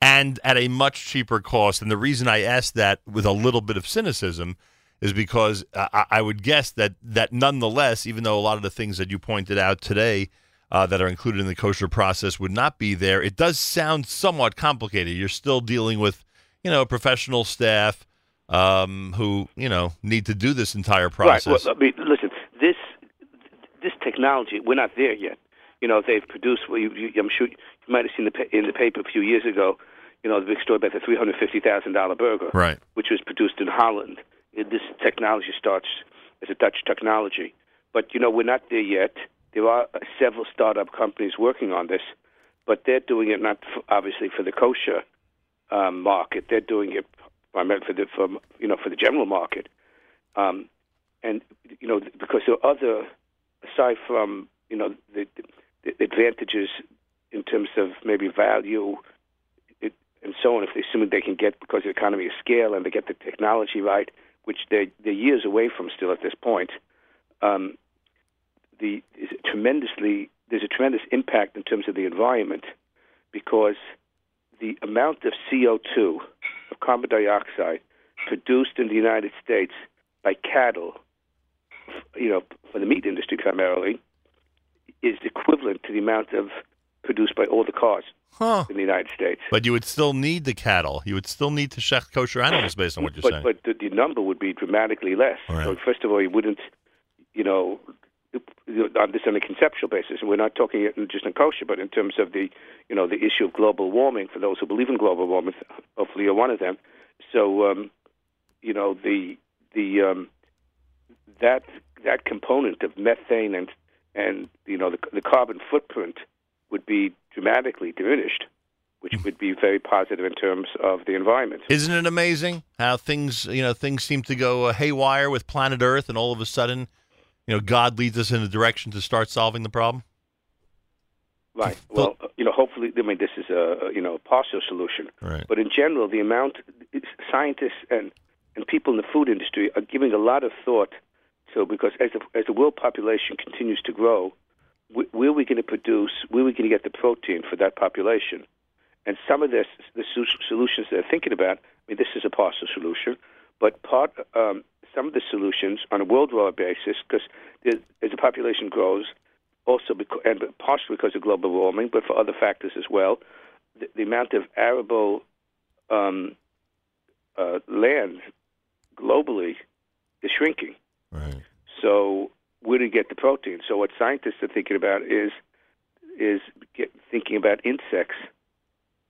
And at a much cheaper cost. And the reason I ask that with a little bit of cynicism is because uh, I, I would guess that that nonetheless, even though a lot of the things that you pointed out today uh, that are included in the kosher process would not be there, it does sound somewhat complicated. You're still dealing with, you know, professional staff um, who, you know, need to do this entire process. Right. Well, I mean, listen, this this technology, we're not there yet. You know, they've produced. Well, you, you, I'm sure you might have seen the, in the paper a few years ago. You know, the big story about the three hundred fifty thousand dollar burger, Right. which was produced in Holland. This technology starts as a Dutch technology, but you know, we're not there yet. There are several startup companies working on this, but they're doing it not f obviously for the kosher um, market. They're doing it primarily for the for you know for the general market. Um, and you know because there are other aside from you know the, the, advantages in terms of maybe value and so on if they assume they can get because the economy of scale and they get the technology right which they're, they're years away from still at this point um, the tremendously there's a tremendous impact in terms of the environment because the amount of CO2 of carbon dioxide produced in the United States by cattle, you know, for the meat industry primarily, is equivalent to the amount of produced by all the cars Huh. in the United States. But you would still need the cattle. You would still need to shecht kosher animals based on what you're but saying. but the, the number would be dramatically less. Right. So first of all, you wouldn't, you know, on this on a conceptual basis, and we're not talking just in kosher, but in terms of the, you know, the issue of global warming. For those who believe in global warming, hopefully you're one of them. So, um, you know, the the um, that that component of methane and and you know the, the carbon footprint would be dramatically diminished, which would be very positive in terms of the environment. Isn't it amazing how things, you know, things seem to go uh, haywire with planet Earth, and all of a sudden, you know, God leads us in a direction to start solving the problem? Right. Well, uh, you know, hopefully, I mean, this is a you know a partial solution. Right. But in general, the amount scientists and and people in the food industry are giving a lot of thought to because as the as the world population continues to grow, where are we going to produce? Where are we going to get the protein for that population? And some of this, the solutions they're thinking about, I mean, this is a partial solution, but part um, some of the solutions on a worldwide basis, because as the population grows, also because, and partially because of global warming, but for other factors as well, the, the amount of arable um, uh, land globally is shrinking. Right. So you get the protein? So what scientists are thinking about is is get, thinking about insects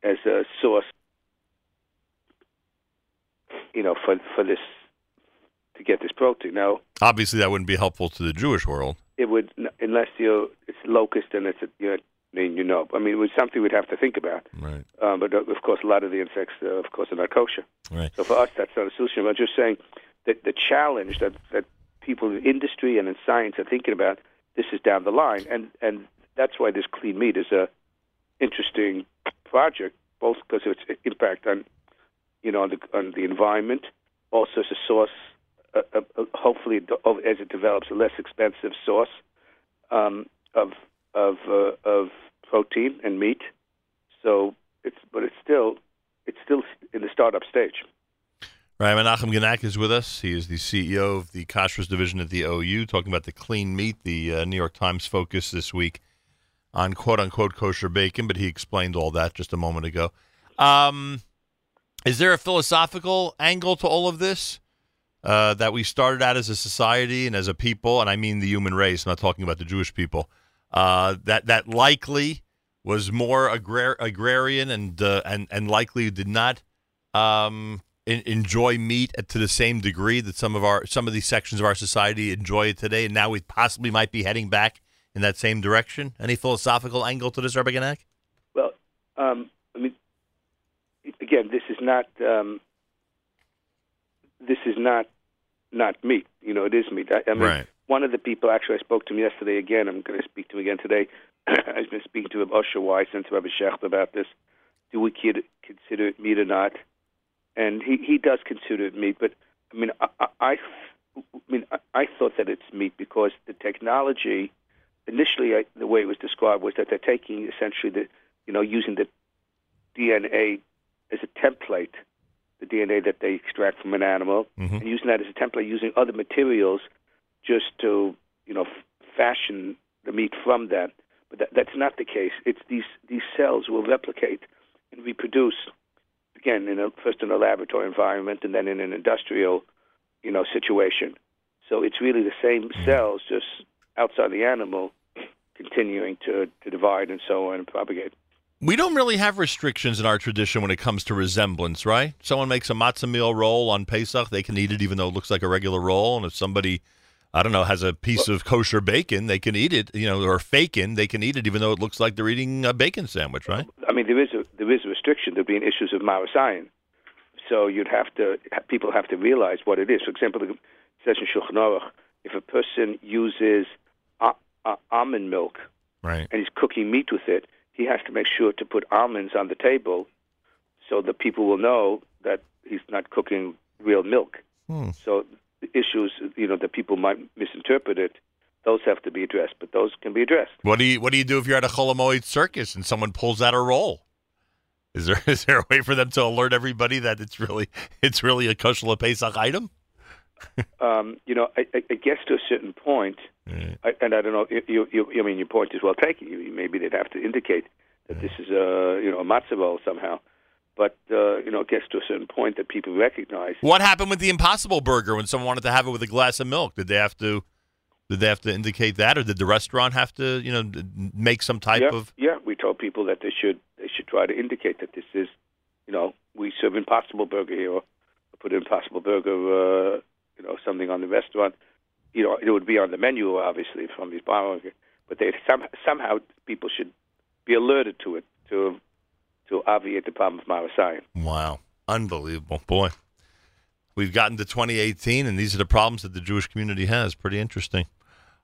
as a source, you know, for for this to get this protein. Now Obviously, that wouldn't be helpful to the Jewish world. it would unless you it's locust and it's a, you know, then you know. I mean, it was something we'd have to think about. Right. Um, but uh, of course, a lot of the insects, uh, of course, are not kosher. Right. So for us, that's not a solution. I'm just saying, that the challenge that, that people in industry and in science are thinking about, this is down the line. And, and that's why this clean meat is a interesting project, both because of its impact on, you know, on the, on the environment, also as a source, uh, uh, hopefully as it develops, a less expensive source um, of of uh, of protein and meat. So it's but it's still it's still in the startup stage. Right, Menachem Genack is with us. He is the CEO of the Kashrus division at the OU, talking about the clean meat. The uh, New York Times focus this week on quote unquote kosher bacon, but he explained all that just a moment ago. Um, is there a philosophical angle to all of this uh, that we started out as a society and as a people, and I mean the human race, I'm not talking about the Jewish people, uh, that that likely was more agrar- agrarian and uh, and and likely did not um, enjoy meat to the same degree that some of our some of these sections of our society enjoy it today, and now we possibly might be heading back in that same direction. Any philosophical angle to this, Rabbi Genack? Well, um, I mean, again, this is not um, this is not not meat. You know, it is meat. I, I mean, Right. one of the people actually I spoke to him yesterday again. I'm going to speak to him again today. I've been speaking to him, Usher Weiss and to Rabbi Shecht about this. Do we consider it meat or not? And he he does consider it meat, but I mean, I I, I mean, I, I thought that it's meat because the technology initially I, the way it was described was that they're taking essentially the you know using the DNA as a template, the DNA that they extract from an animal, mm-hmm. and using that as a template, using other materials just to you know f- fashion the meat from that. But that, that's not the case. It's these these cells will replicate and reproduce again in a, first in a laboratory environment and then in an industrial you know situation. So it's really the same mm-hmm. cells, just outside the animal, continuing to, to divide and so on and propagate. We don't really have restrictions in our tradition when it comes to resemblance, right? Someone makes a matzah meal roll on Pesach, they can eat it even though it looks like a regular roll. And if somebody, I don't know, has a piece of kosher bacon, they can eat it, you know, or fakin, they can eat it even though it looks like they're eating a bacon sandwich, right? I mean, there is a there is a restriction. There'd be issues of maris ayin. So you'd have to people have to realize what it is. For example, it says in Shulchan Aruch, if a person uses a, a, almond milk Right. and he's cooking meat with it, he has to make sure to put almonds on the table so that people will know that he's not cooking real milk. Hmm. So the issues, you know, that people might misinterpret it, those have to be addressed, but those can be addressed. What do you What do you do if you're at a Chol Hamoed circus and someone pulls out a roll? Is there is there a way for them to alert everybody that it's really it's really a kosher Pesach item? um, you know, I, I I guess to a certain point, I, and I don't know. You, you, you, I mean, your point is well taken. You, maybe they'd have to indicate that this is a you know a matzah roll somehow. But uh, you know, it gets to a certain point that people recognize. What happened with the Impossible Burger when someone wanted to have it with a glass of milk? Did they have to did they have to indicate that, or did the restaurant have to you know make some type yeah, of yeah, we told people that they should they should try to indicate that this is, you know, we serve Impossible Burger here, or put Impossible Burger, uh, you know, something on the restaurant. You know, it would be on the menu, obviously, from these bar, but they some, somehow people should be alerted to it to to obviate the problem of maris ayin. Wow. Unbelievable. Boy. We've gotten to 2018, and these are the problems that the Jewish community has. Pretty interesting.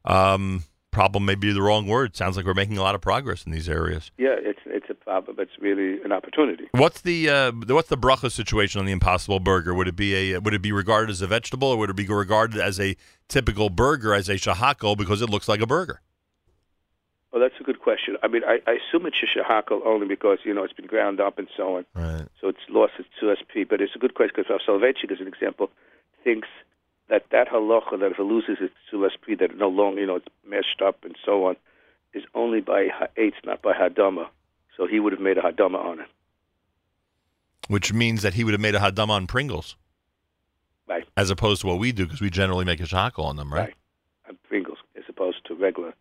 Um, problem may be the wrong word. Sounds like we're making a lot of progress in these areas. Yeah, it's it's a problem. It's really an opportunity. What's the uh, what's the bracha situation on the Impossible Burger? Would it be a would it be regarded as a vegetable, or would it be regarded as a typical burger, as a shahakol, because it looks like a burger? Well, that's a good question. I mean, I, I assume it's shishahakal only because you know it's been ground up and so on. Right. So it's lost its USP. But it's a good question because Soloveitchik, as an example, thinks that that halacha that if it loses its USP, that it no longer you know it's meshed up and so on, is only by ha'etz, not by hadama. So he would have made a hadama on it. Which means that he would have made a hadam on Pringles, Right. as opposed to what we do, because we generally make a shahakol on them, right? And Pringles, as opposed to regular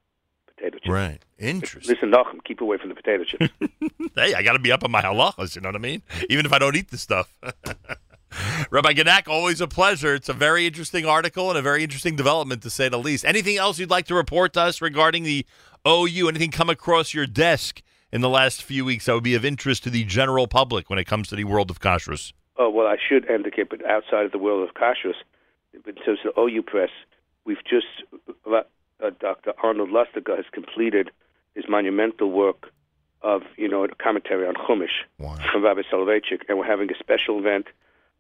potato chips. Right. Interesting. Listen, Nachum, keep away from the potato chips. hey, I got to be up on my halachas. You know what I mean? Even if I don't eat the stuff. Rabbi Genack, always a pleasure. It's a very interesting article and a very interesting development, to say the least. Anything else you'd like to report to us regarding the OU? Anything come across your desk in the last few weeks that would be of interest to the general public when it comes to the world of kashrus? Oh well, I should indicate, but outside of the world of kashrus, in terms of OU Press, we've just uh, Dr. Arnold Lustiger has completed his monumental work of you know a commentary on Chumash from Rabbi Soloveitchik, and we're having a special event.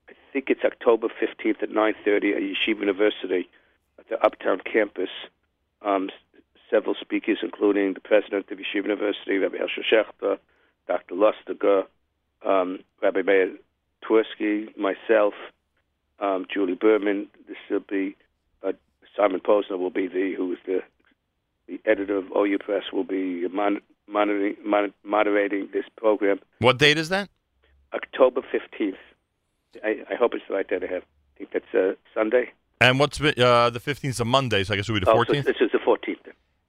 I think it's October fifteenth at nine thirty at Yeshiva University at the Uptown campus. Um, several speakers, including the president of Yeshiva University, Rabbi Hershel Schechter, Dr. Lustiger, um, Rabbi Meir Twersky, myself, um, Julie Berman. This will be Simon Posner will be the who is the the editor of OU Press will be mon- monitoring mon- moderating this program. What date is that? October fifteenth. I, I hope it's the right day to have. I think that's uh, Sunday. And what's uh, the 15th is a Monday, so I guess it would be the Oh, so 14th. this is the fourteenth.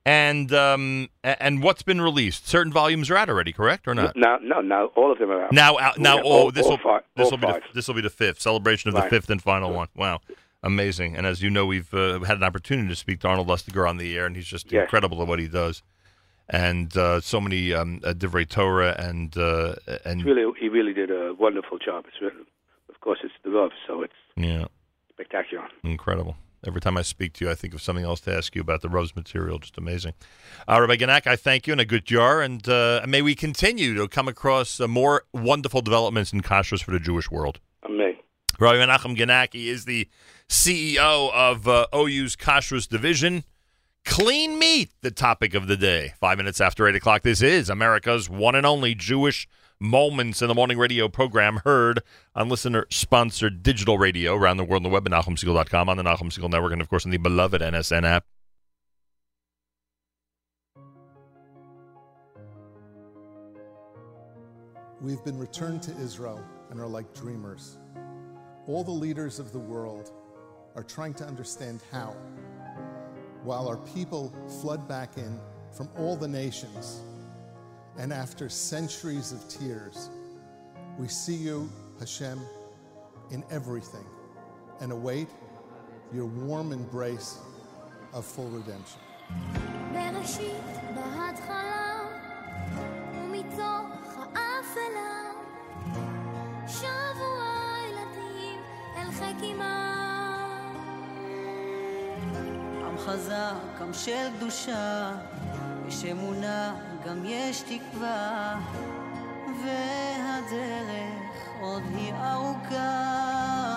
and um, and what's been released? Certain volumes are out already, correct or not? Now, no, now all of them are out. Now, out, now, Yeah, oh, all- this will this will be the, this will be the fifth celebration of the fifth and final one. Wow, amazing! And as you know, we've uh, had an opportunity to speak to Arnold Lustiger on the air, and he's just Yes. incredible at what he does. And uh, so many um, uh, Divrei Torah and uh, and It's really, he really did a wonderful job. It's really, of course, it's the Rav, so it's yeah, spectacular. incredible. Every time I speak to you, I think of something else to ask you about the Rose material. Just amazing. Uh, Rabbi Genack, I thank you and a good jar, and uh, may we continue to come across uh, more wonderful developments in kashrus for the Jewish world. Rabbi Menachem Ganaki is the CEO of uh, OU's Kashrus Division. Clean meat, the topic of the day. Five minutes after 8 o'clock, this is America's one and only Jewish Moments in the Morning radio program heard on listener-sponsored digital radio around the world on the web at NachumSegal.com, on the Nachum Segal Network, and, of course, on the beloved NSN app. We've been returned to Israel and are like dreamers. All the leaders of the world are trying to understand how, while our people flood back in from all the nations, and after centuries of tears, we see you, Hashem, in everything and await your warm embrace of full redemption. חזק, עם של קדושה, יש אמונה, גם יש תקווה, והדרך עוד היא ארוכה.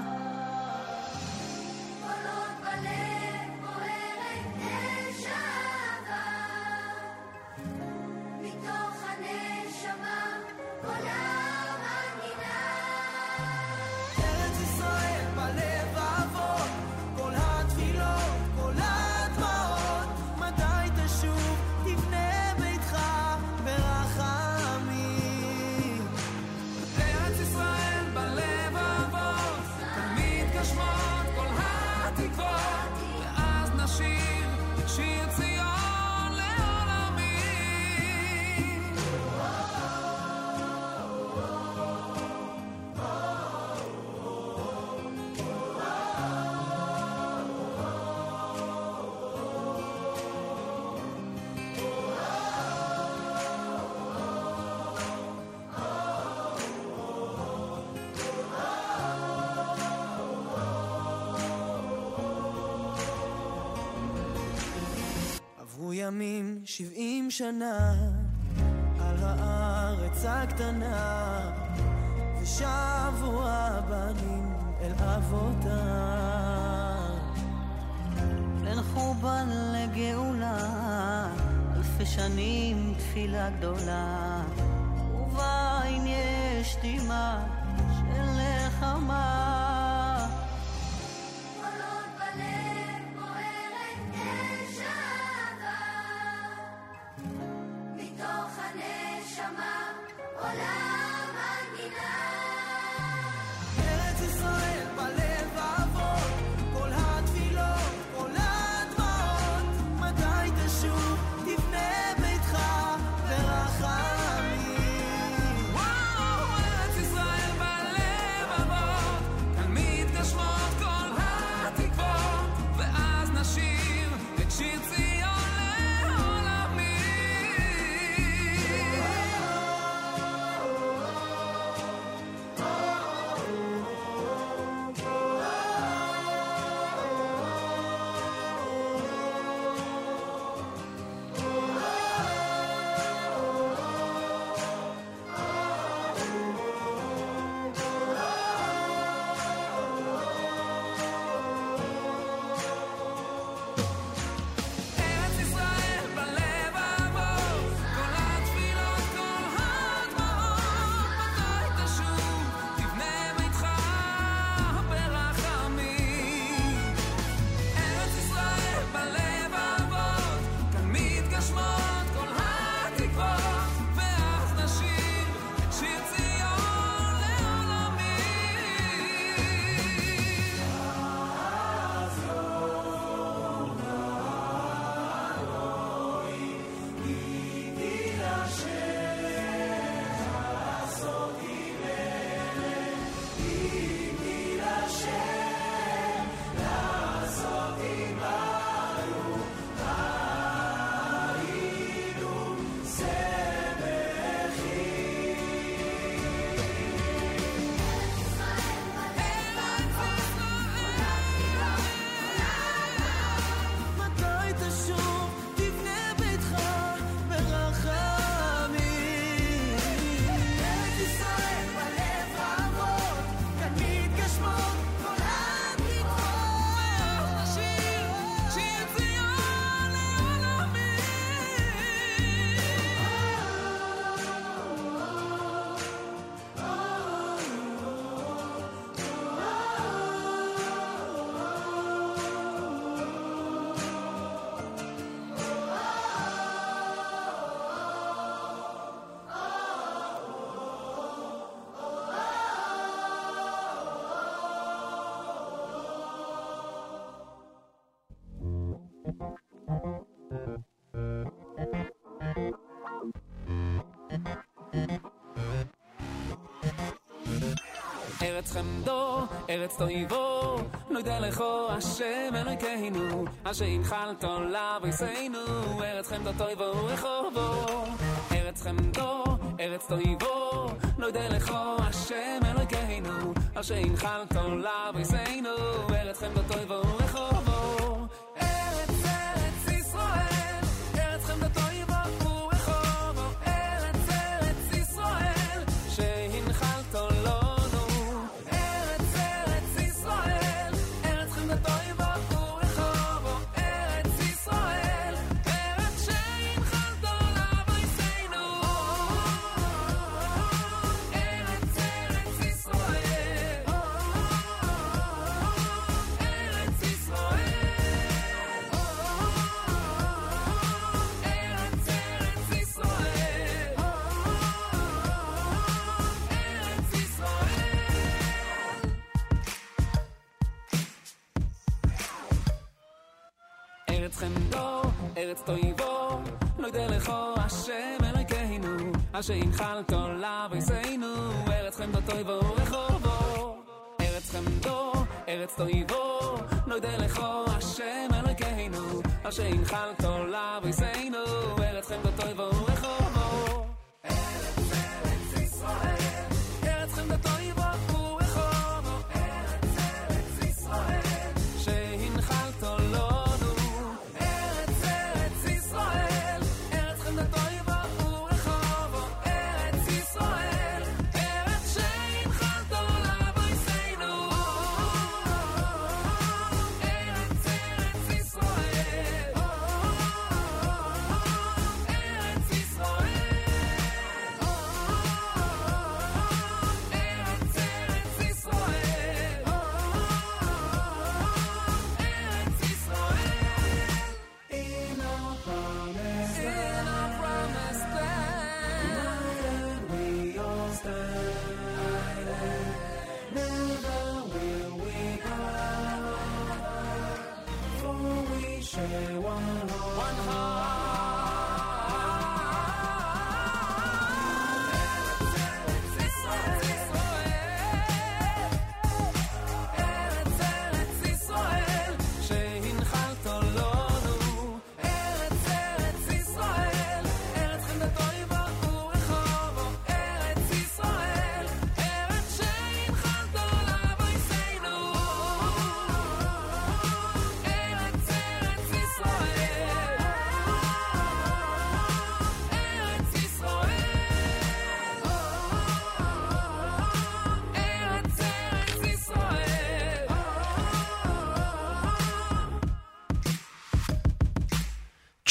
שנה, על הארץ הקטנה, ושבו הבנים אל אבותם. בין חורבן לגאולה, אלפי שנים תפילה גדולה, ובעין יש דמעה של נחמה. volar. ארץ חמדו, ארץ תויבו, נודה לכו השם אלוהינו, אשר הנחלת לאבויסנו, ארץ חמדו תויבו רחובו. ארץ חמדו, ארץ תויבו, נודה לכו השם אלוהינו, אשר הנחלת לאבויסנו, ארץ חמדו תויבו רחובו. שהנחלת לאבריסנו, ארץ חמדו תויבו ורחובו. ארץ חמדו, ארץ תויבו, נוידה לכו השם אלוקינו, אשר הנחלת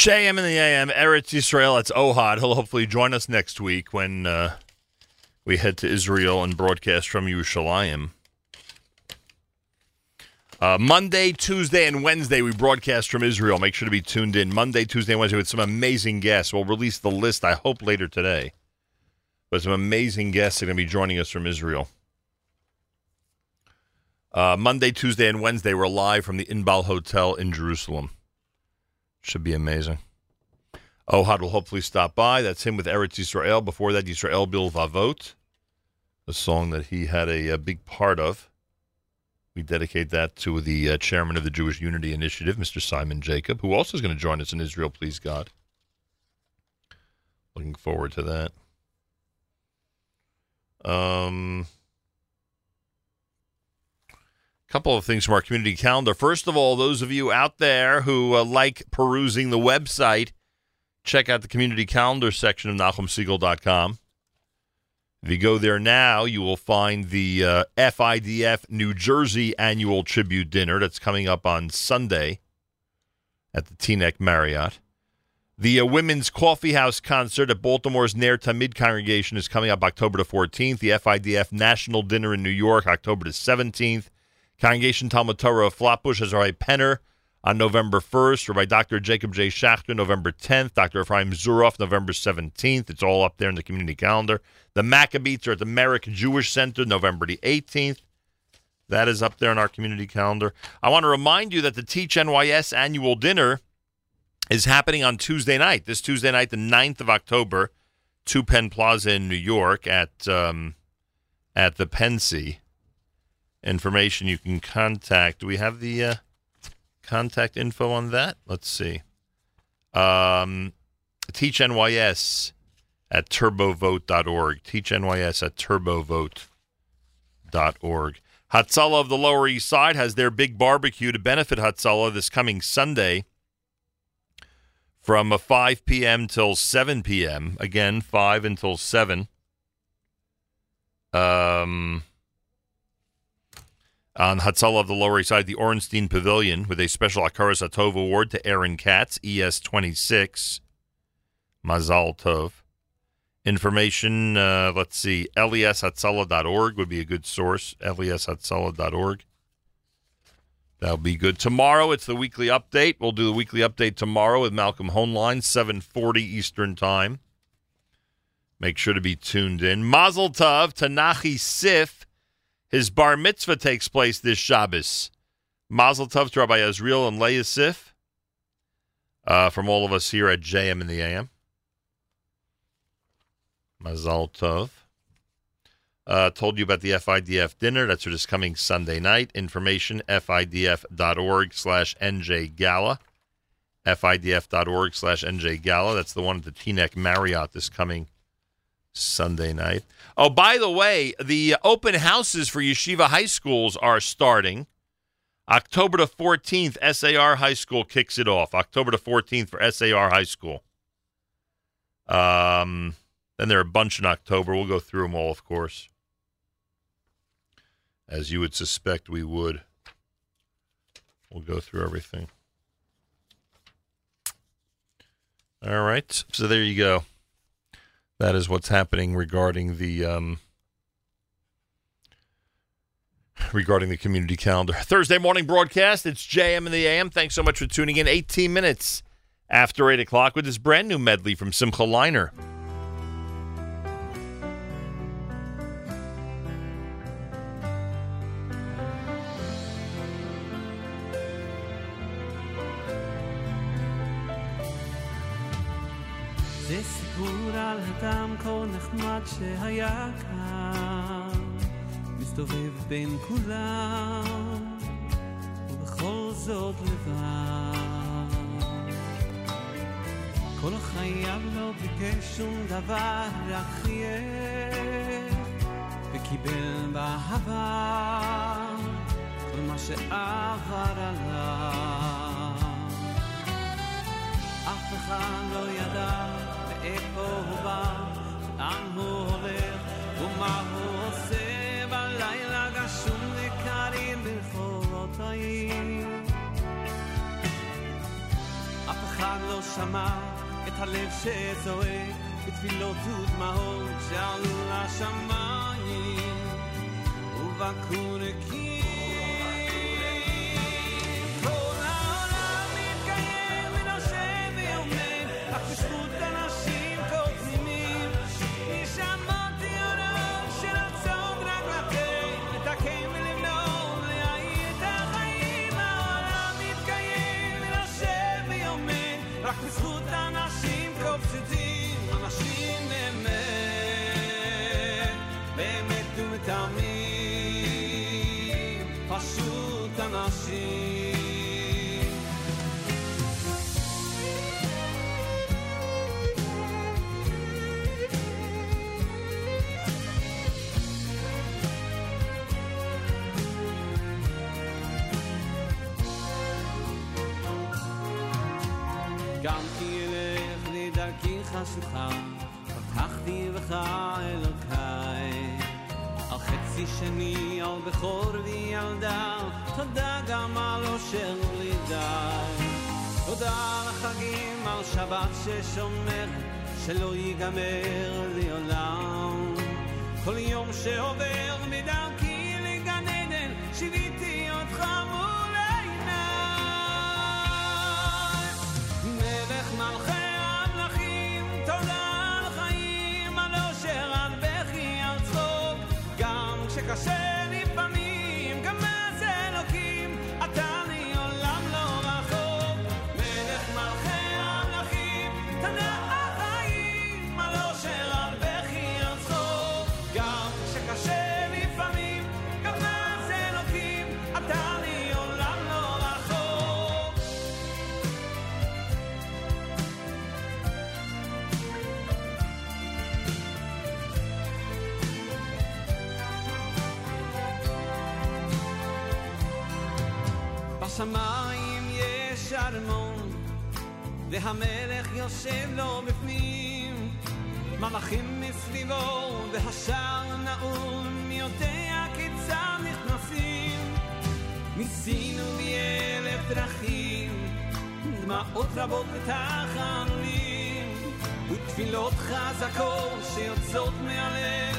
JM in the AM, Eretz Yisrael. It's Ohad. He'll hopefully join us next week when uh, we head to Israel and broadcast from Yerushalayim. Uh, Monday, Tuesday, and Wednesday, we broadcast from Israel. Make sure to be tuned in. Monday, Tuesday, and Wednesday with some amazing guests. We'll release the list, I hope, later today. But some amazing guests are going to be joining us from Israel. Uh, Monday, Tuesday, and Wednesday, we're live from the Inbal Hotel in Jerusalem. Should be amazing. Ohad will hopefully stop by. That's him with Eretz Yisrael. Before that, Yisrael Bil Vavot, a song that he had a, a big part of. We dedicate that to the uh, chairman of the Jewish Unity Initiative, Mr. Simon Jacob, who also is going to join us in Israel, please God. Looking forward to that. Um, couple of things from our community calendar. First of all, those of you out there who uh, like perusing the website, check out the community calendar section of NachumSegal.com. If you go there now, you will find the uh, FIDF New Jersey annual tribute dinner that's coming up on Sunday at the Teaneck Marriott. The uh, Women's Coffee House concert at Baltimore's Ner Tamid congregation is coming up October the 14th. The FIDF National Dinner in New York, October the 17th. Congregation Talmud Torah of Flatbush has Rabbi Penner on November 1st. Rabbi Dr. Jacob J. Schachter, November 10th. Dr. Ephraim Zuroff, November 17th. It's all up there in the community calendar. The Maccabees are at the Merrick Jewish Center, November the 18th. That is up there in our community calendar. I want to remind you that the Teach NYS annual dinner is happening on Tuesday night. This Tuesday night, the 9th of October, to Penn Plaza in New York at um, at the Pensy. Information you can contact. Do we have the uh, contact info on that? Let's see. Um, Teach NYS at turbovote.org. Teach NYS at turbovote.org. Hatzalah of the Lower East Side has their big barbecue to benefit Hatzalah this coming Sunday from uh, 5 p.m. till 7 p.m. Again, 5 until 7. Um, on Hatzalah of the Lower East Side, the Ornstein Pavilion with a special Akaras Atov award to Aaron Katz, ES26. Mazal Tov. Information, uh, let's see, leshatzalah.org would be a good source, leshatzalah.org. That'll be good. Tomorrow, it's the weekly update. We'll do the weekly update tomorrow with Malcolm Hoenlein, 740 Eastern Time. Make sure to be tuned in. Mazel Tov to Nachi Sif. His bar mitzvah takes place this Shabbos. Mazel Tov to Rabbi Azriel and Leah Sif. Uh, from all of us here at JM in the AM. Mazal Tov. Uh, told you about the FIDF dinner. That's this coming Sunday night. Information, fidf.org slash NJ Gala. fidf.org slash NJ Gala. That's the one at the Teaneck Marriott this coming Sunday night. Oh, by the way, the open houses for yeshiva high schools are starting. October the 14th, SAR High School kicks it off. October the 14th for SAR High School. Um, then there are a bunch in October. We'll go through them all, of course. As you would suspect we would. We'll go through everything. All right. So there you go. That is what's happening regarding the um, regarding the community calendar. Thursday morning broadcast. It's JM in the AM. Thanks so much for tuning in. 18 minutes after 8 o'clock with this brand new medley from Simcha Leiner. על אדם כה נחמד שהיה כאן, מסתובב בין כולם, ובכל זאת לבד. כל חייו לא ביקש שום דבר, רק חייך, וקיבל באהבה כל מה שעבר עליו. אף אחד לא ידע מאיפה הוא בא, לאן הוא הולך ומה הוא עושה בלילה גשום וקרים ברחובות העיר. אף אחד לא שמע את הלב שזועק בתפילות ודמעות שעלו לשמיים ובקעו חשוכה, פתחתי בך אלוקיי. על חצי שני, על בכור וילדה, תודה גם על אושר בלי די. תודה על החגים, על שבת ששומרת, שלא ייגמר לעולם. כל יום שעובר מדרכי לגן עדן, שיוויתי אותך מול בארמון, והמלך יושב לו בפנים. מלאכים מסביבו, והשער נעול, מי יודע כיצד נכנסים. ניסינו מאלף דרכים, דמעות רבות ותחנונים, ותפילות חזקות שיוצאות מהלב.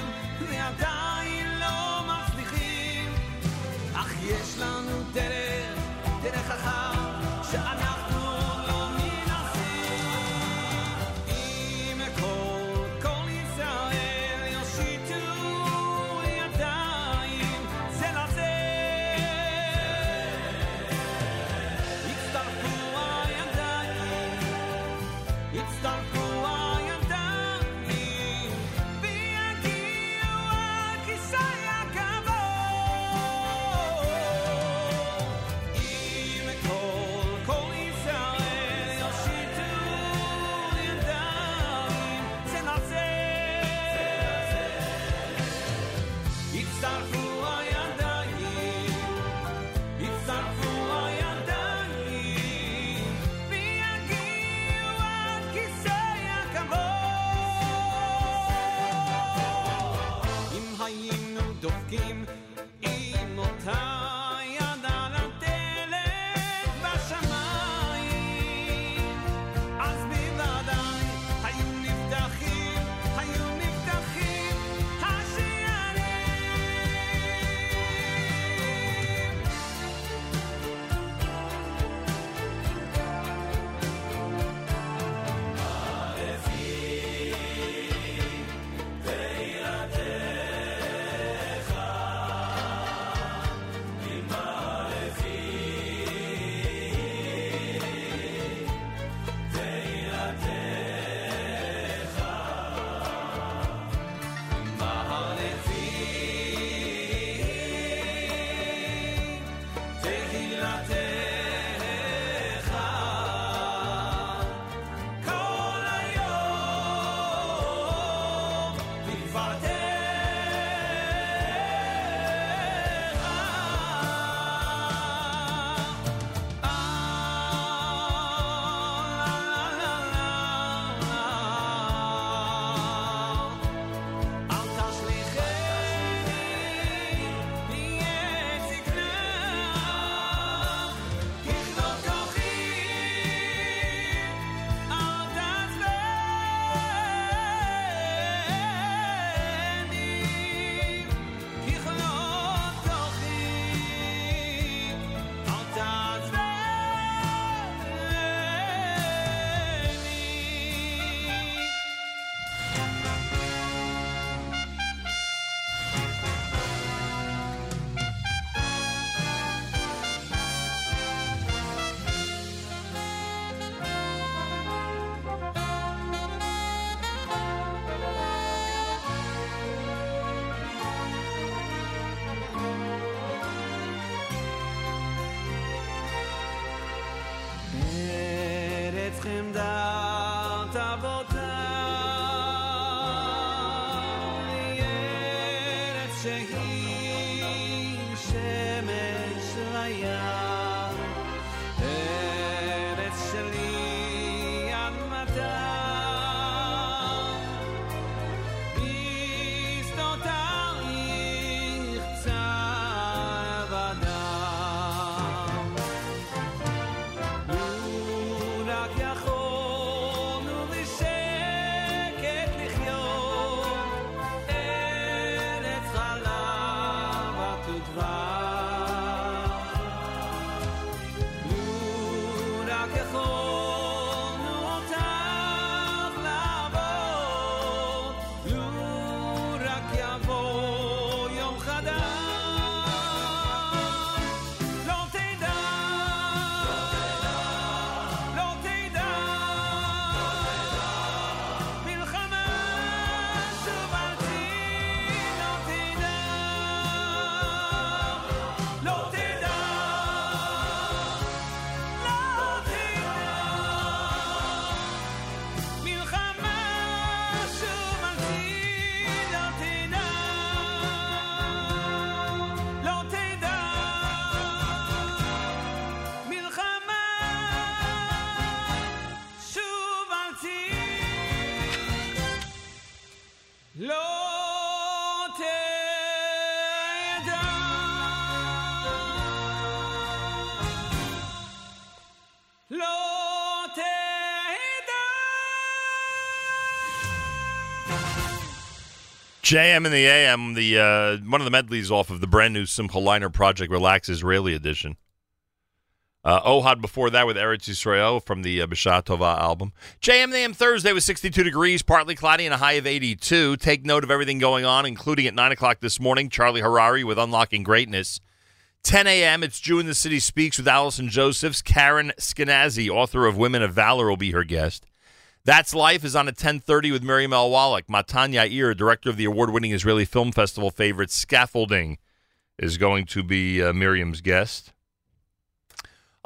JM in the AM, the uh, one of the medleys off of the brand new Simcha Leiner Project Relax Israeli edition. Uh, Ohad before that with Eretz Yisrael from the uh, B'Shah Tova album. JM AM Thursday was 62 degrees, partly cloudy, and a high of 82. Take note of everything going on, including at 9 o'clock this morning, Charlie Harary with Unlocking Greatness. 10 a.m., it's Jew in the City Speaks with Allison Josephs. Karen Skenazy, author of Women of Valor, will be her guest. That's Life is on at 10.30 with Miriam El Wallach. Matan Yair, director of the award-winning Israeli Film Festival favorite Scaffolding, is going to be uh, Miriam's guest.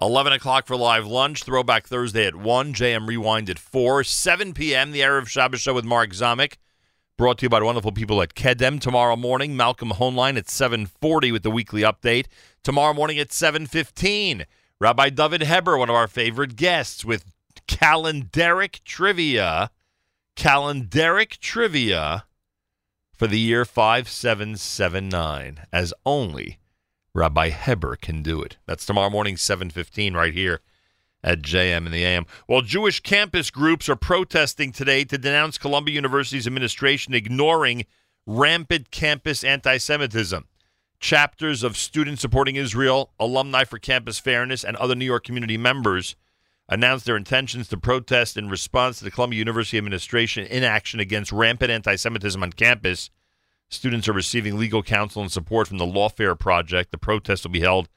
11 o'clock for live lunch. Throwback Thursday at 1. JM Rewind at 4. 7 p.m. The Erev Shabbos Show with Mark Zamek. Brought to you by the wonderful people at Kedem. Tomorrow morning, Malcolm Hoenlein at 7.40 with the weekly update. Tomorrow morning at 7.15, Rabbi David Heber, one of our favorite guests, with calendaric trivia. Calendaric trivia for the year 5779, as only Rabbi Heber can do it. That's tomorrow morning, 7.15, right here at JM in the AM. Well, Jewish campus groups are protesting today to denounce Columbia University's administration ignoring rampant campus anti Semitism. Chapters of Students Supporting Israel, Alumni for Campus Fairness, and other New York community members announced their intentions to protest in response to the Columbia University administration inaction against rampant anti Semitism on campus. Students are receiving legal counsel and support from the Lawfare Project. The protest will be held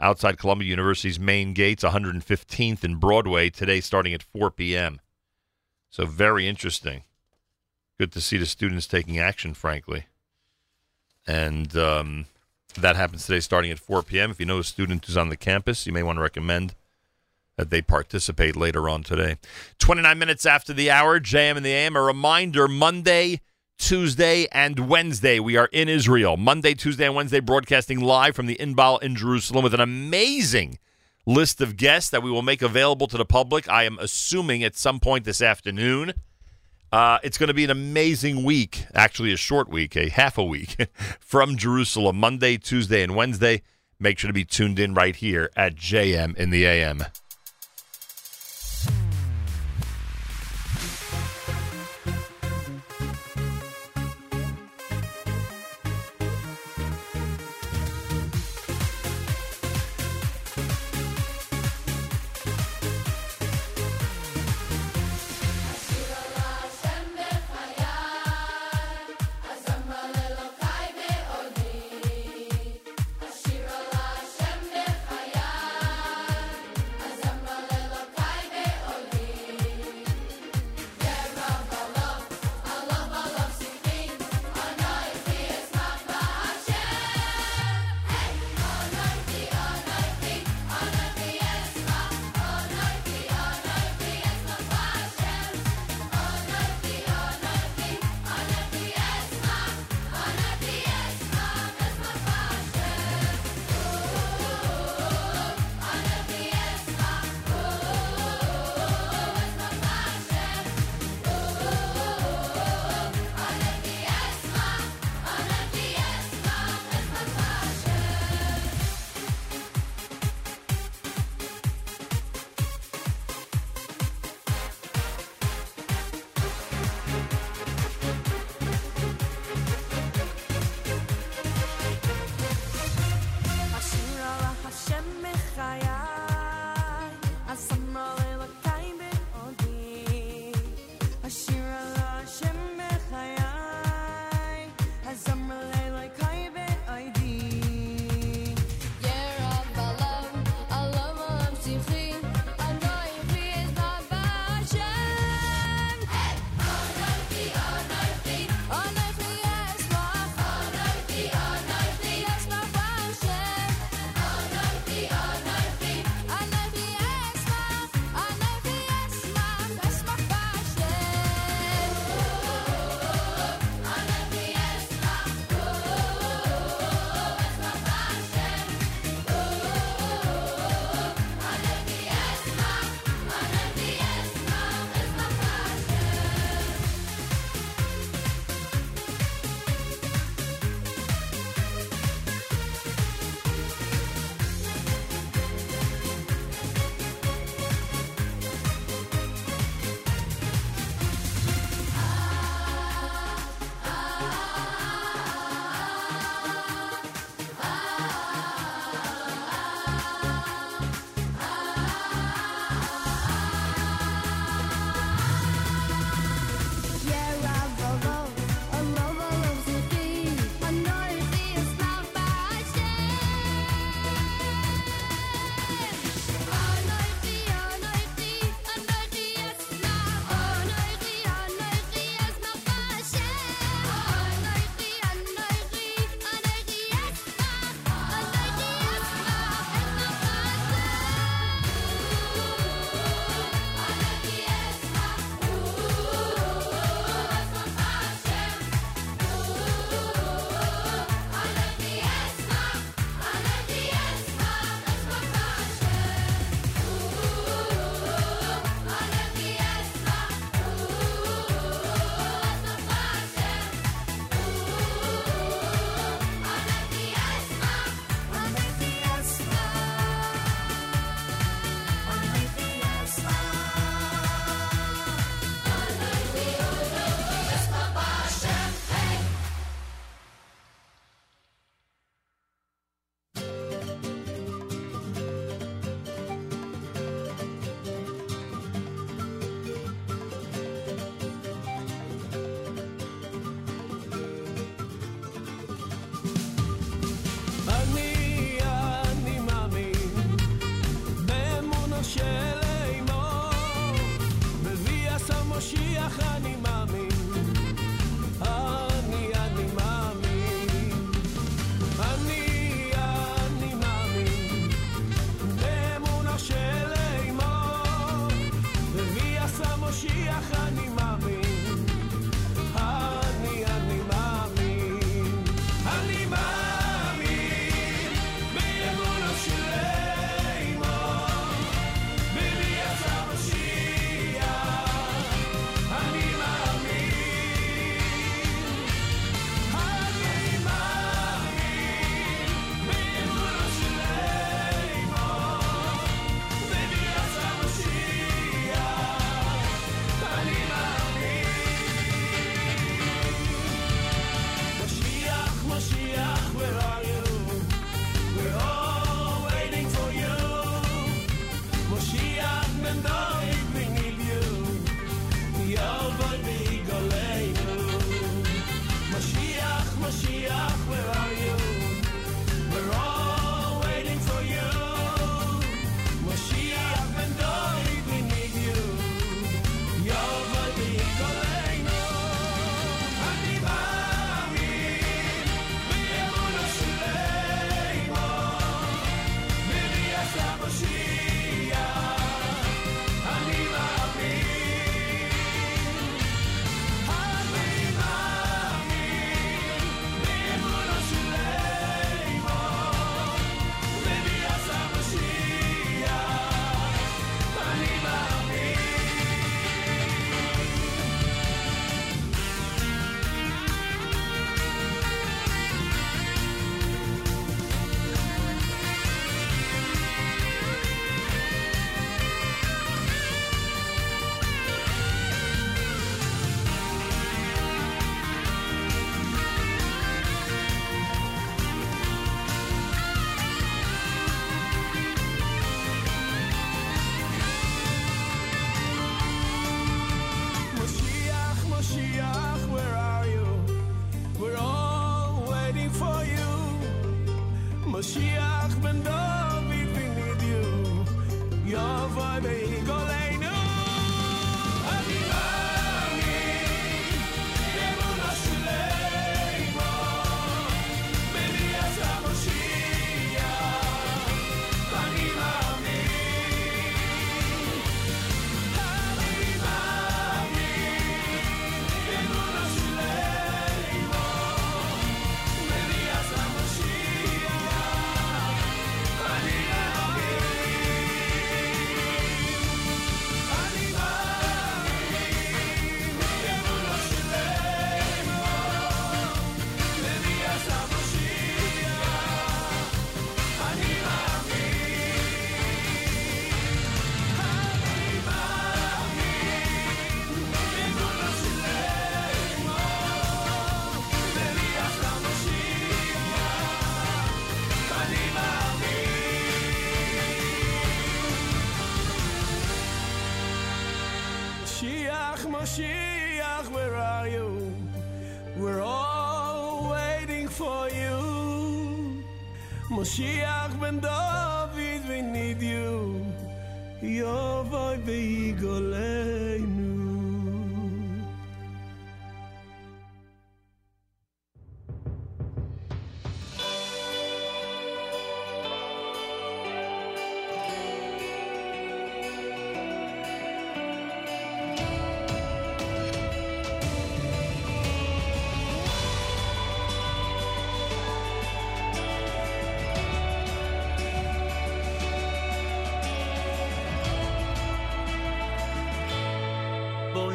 outside Columbia University's main gates, 115th and Broadway, today starting at 4 p.m. So, very interesting. Good to see the students taking action, frankly. And um, that happens today starting at 4 p.m. If you know a student who's on the campus, you may want to recommend they participate later on today. 29 minutes after the hour, JM in the AM. A reminder Monday, Tuesday, and Wednesday, we are in Israel. Monday, Tuesday, and Wednesday, broadcasting live from the Inbal in Jerusalem with an amazing list of guests that we will make available to the public. I am assuming at some point this afternoon. Uh, it's going to be an amazing week, actually, a short week, a half a week from Jerusalem, Monday, Tuesday, and Wednesday. Make sure to be tuned in right here at JM in the AM.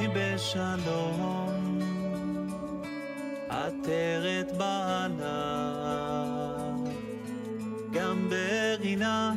בואי בשלום, עטרת בעלה, גם ברינה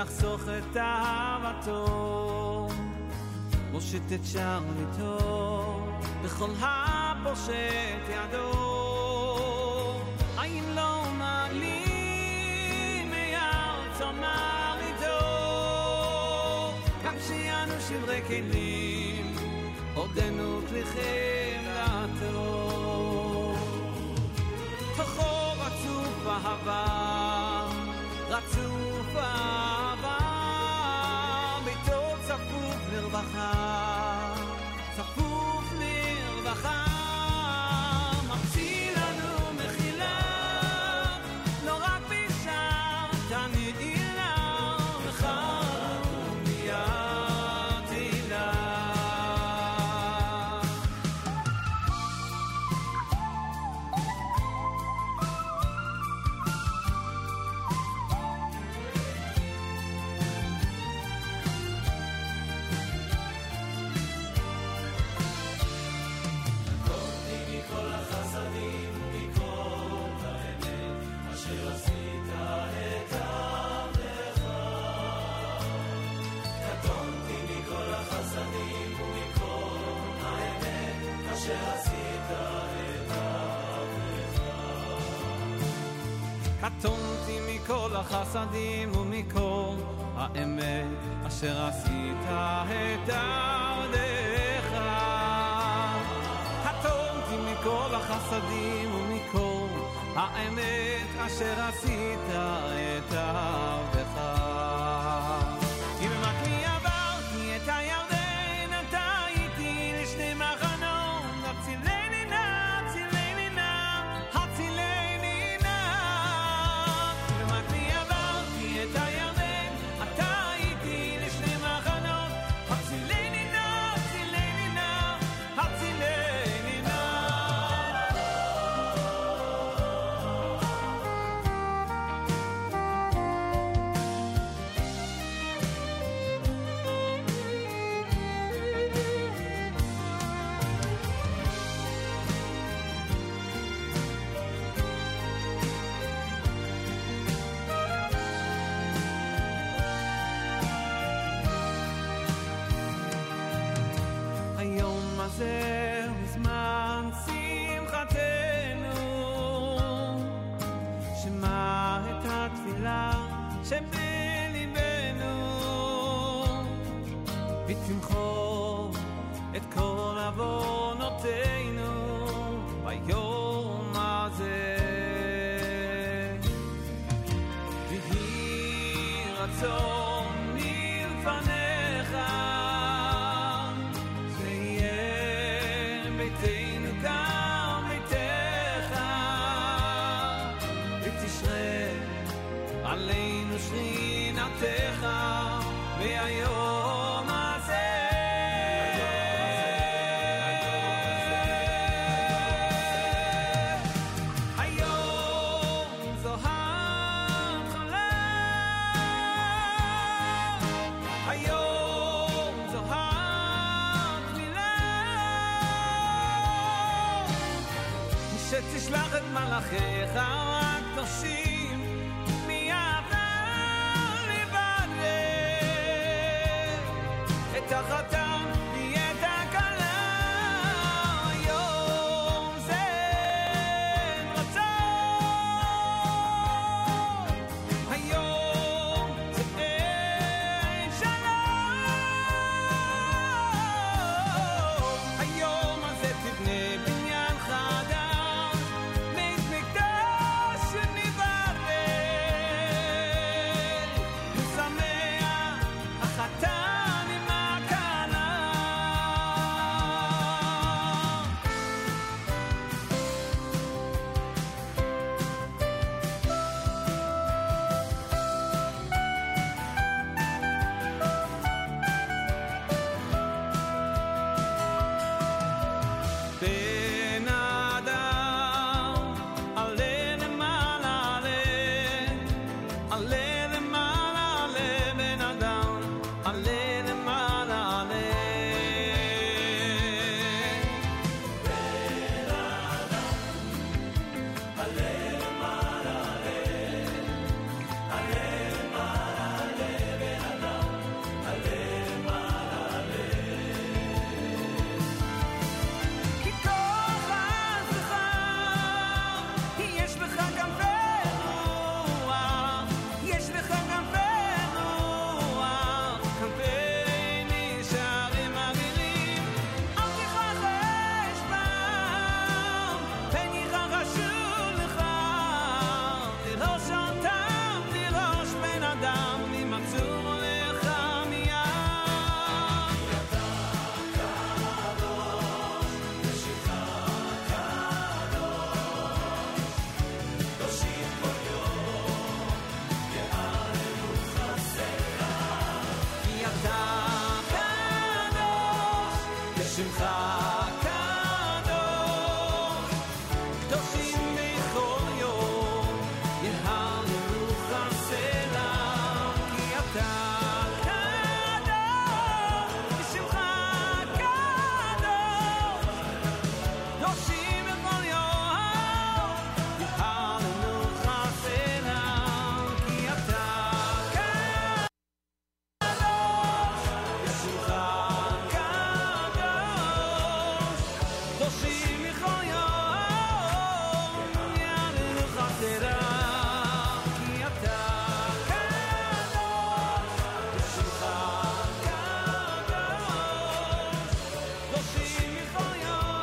לחסוך את אהבתו, מושט את שרביטו, בכל הפושט ידו. האם לא מעלים מארצו מרידו, גם שיענו שברי כלים מכל החסדים ומכל האמת אשר עשית את דרכך. קטונתי מכל החסדים ומכל האמת אשר עשית את דרכך. שמחה שתשלח את מלאכיך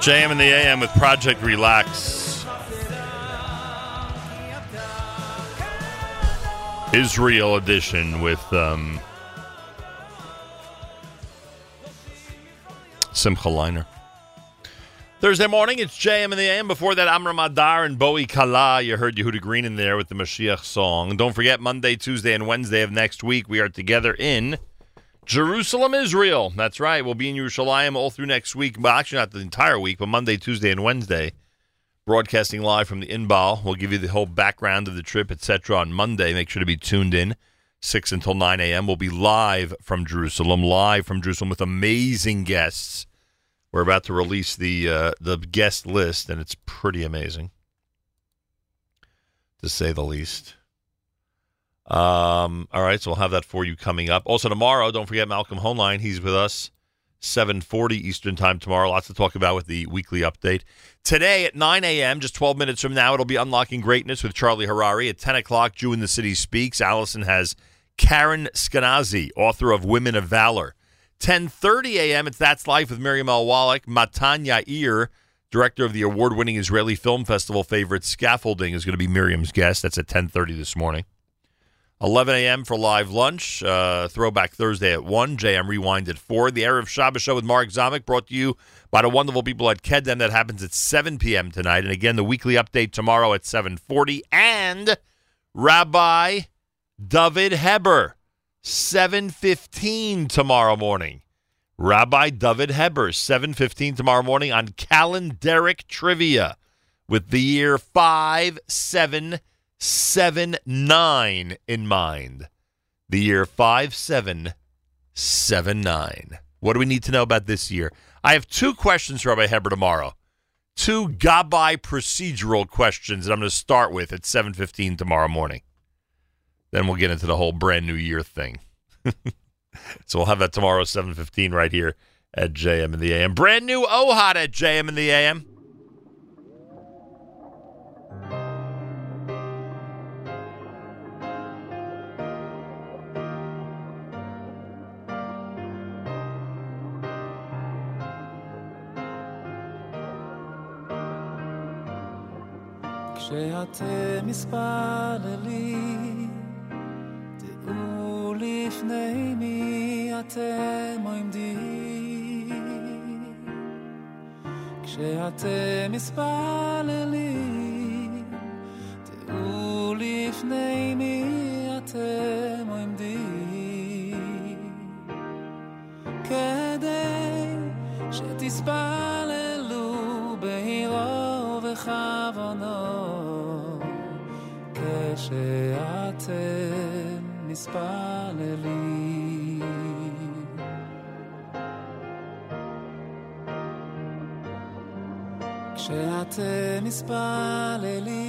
JM in the AM with Project Relax. Israel edition with um, Simcha Leiner. Thursday morning, it's JM in the AM. Before that, Amram Adar and Bowie Kala. You heard Yehuda Green in there with the Mashiach song. Don't forget, Monday, Tuesday, and Wednesday of next week, we are together in Jerusalem, Israel. That's right. We'll be in Yerushalayim all through next week. Well, actually, not the entire week, but Monday, Tuesday, and Wednesday. Broadcasting live from the Inbal. We'll give you the whole background of the trip, etc. on Monday. Make sure to be tuned in. 6 until 9 a.m. We'll be live from Jerusalem, live from Jerusalem with amazing guests. We're about to release the uh, the guest list, and it's pretty amazing, to say the least. Um, all right, so we'll have that for you coming up. Also tomorrow, don't forget Malcolm Hoenlein. He's with us 7:40 Eastern Time tomorrow. Lots to talk about with the weekly update. Today at 9 a.m., just 12 minutes from now, it'll be Unlocking Greatness with Charlie Harary. At 10 o'clock, Jew in the City Speaks. Allison has Karen Skinazi, author of Women of Valor. 10:30 a.m. It's That's Life with Miriam L. Wallach. Matan Yair, director of the award-winning Israeli Film Festival favorite Scaffolding, is going to be Miriam's guest. That's at 10:30 this morning. 11 a.m. for live lunch. Uh, Throwback Thursday at 1. JM Rewind at 4. The Erev Shabbos Show with Mark Zamek brought to you by the wonderful people at Kedem. That happens at 7 p.m. tonight. And again, the weekly update tomorrow at 740. And Rabbi David Heber, 715 tomorrow morning. Rabbi David Heber, 715 tomorrow morning on Calendaric Trivia with the year 5779 in mind. The year 5779. What do we need to know about this year? I have two questions for Rabbi Heber tomorrow. Two Gabbai procedural questions that I'm going to start with at 7:15 tomorrow morning. Then we'll get into the whole brand new year thing. so we'll have that tomorrow 7:15 right here at JM in the AM. Brand new Ohad at JM in the AM. כשאתם מתפללים, דעו לפני מי אתם עומדים. כשאתם מתפללים, דעו לפני מי אתם עומדים. כדי שתספללו בהירו וכוונו, כשאתם מספללים. כשאתם מספללים,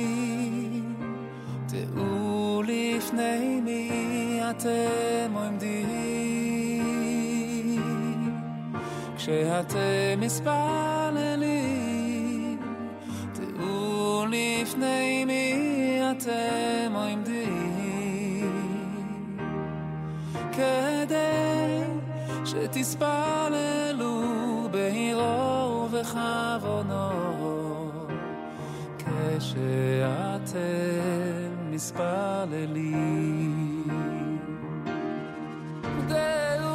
תראו לפני מי אתם עומדים. כשאתם מספללים, תראו לפני אתם עומדים. כדי שתספללו בהירו וכוונו, כשאתם מתפללים. דעו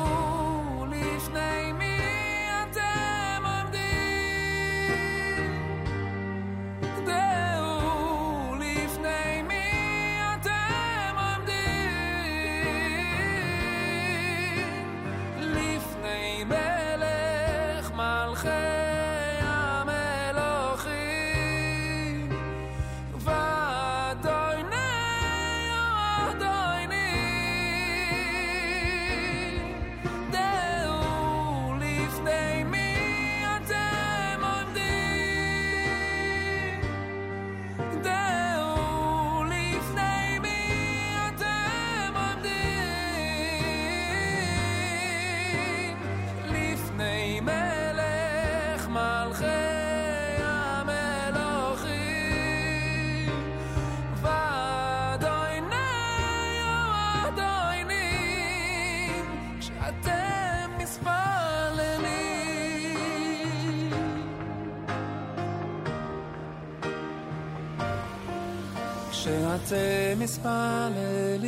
כשאתם מתפללים,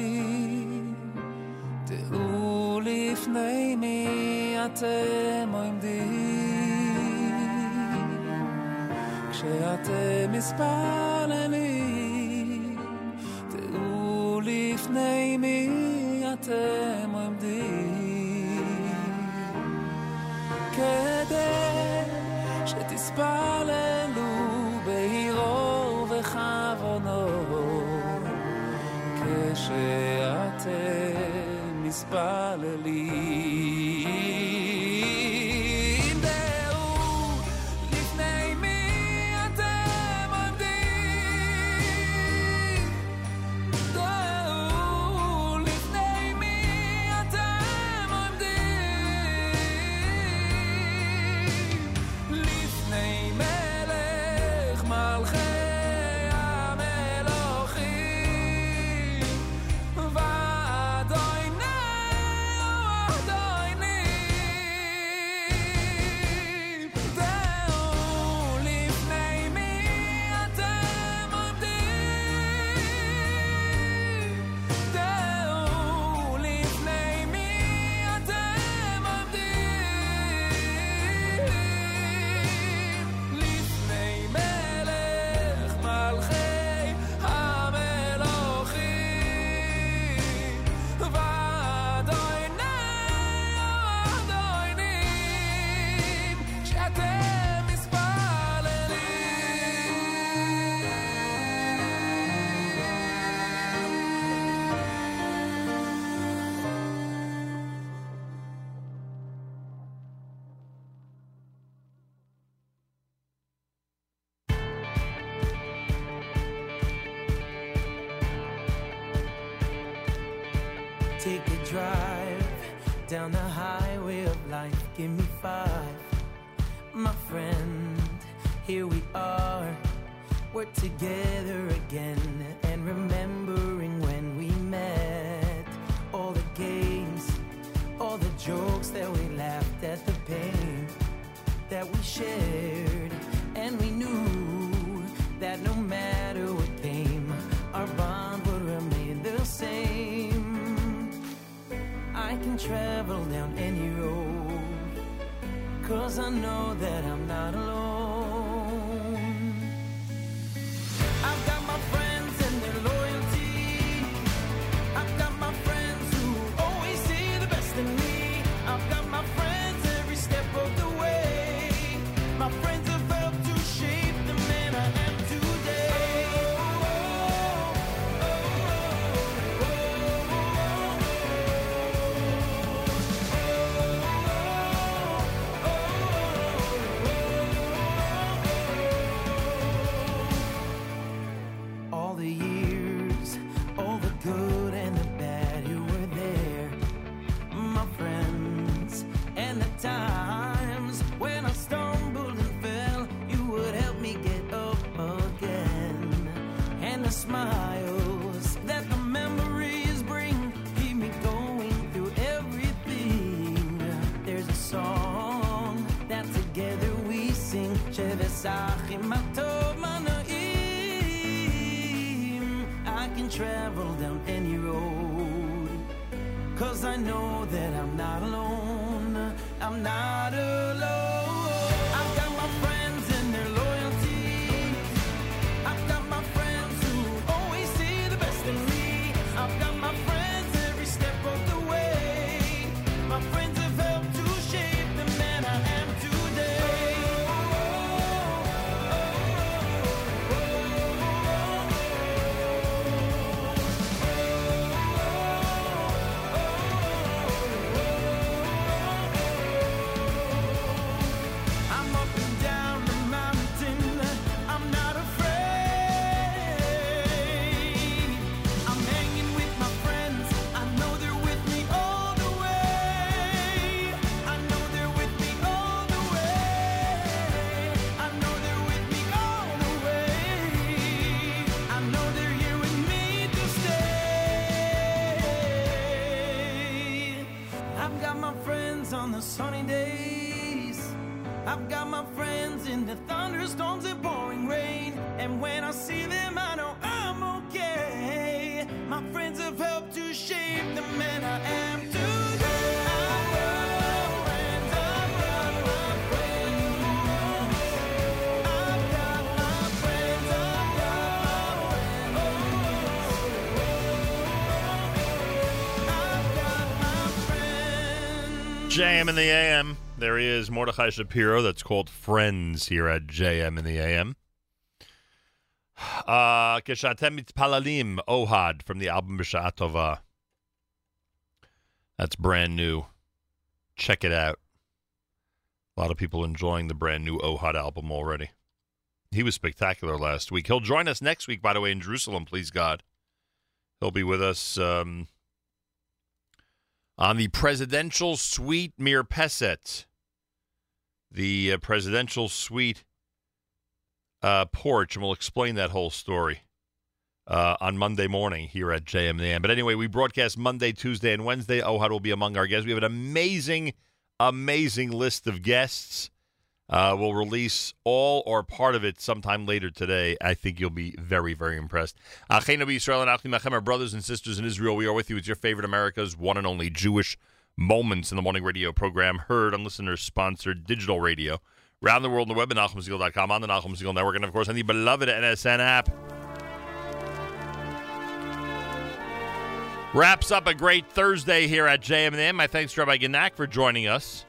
דעו לפני מי אתם עומדים. כשאתם מתפללים, דעו לפני מי אתם עומדים. כדי שתספללו ואתם מספללים אה, take a drive down the highway of life. Give me five, my friend. Here we are. We're together again and remembering when we met. All the games, all the jokes that we laughed at, the pain that we shared. Can travel down any road, cause I know that I'm not alone. Manaim. I can travel down any road. Cause I know that I'm not alone. I'm not JM in the AM. There he is, Mordechai Shapiro. That's called Friends here at JM in the AM. Uh, Keshatem Palalim Ohad from the album B'Sha'at Tova. That's brand new. Check it out. A lot of people enjoying the brand new Ohad album already. He was spectacular last week. He'll join us next week, by the way, in Jerusalem, please God. He'll be with us um, on the presidential suite Mir Peset, the uh, presidential suite uh, porch, and we'll explain that whole story uh, on Monday morning here at JMN. But anyway, we broadcast Monday, Tuesday, and Wednesday. Ohad will be among our guests. We have an amazing, amazing list of guests. Uh, we'll release all or part of it sometime later today. I think you'll be very, very impressed. Achenu Israel and Achim Achem, our brothers and sisters in Israel, we are with you. It's your favorite America's one and only Jewish Moments in the Morning radio program, heard on listener-sponsored digital radio. Around the world on the web at NachumSegal.com, on the Nachum Segal Network, and of course on the beloved NSN app. Wraps up a great Thursday here at JMM. My thanks to Rabbi Genack for joining us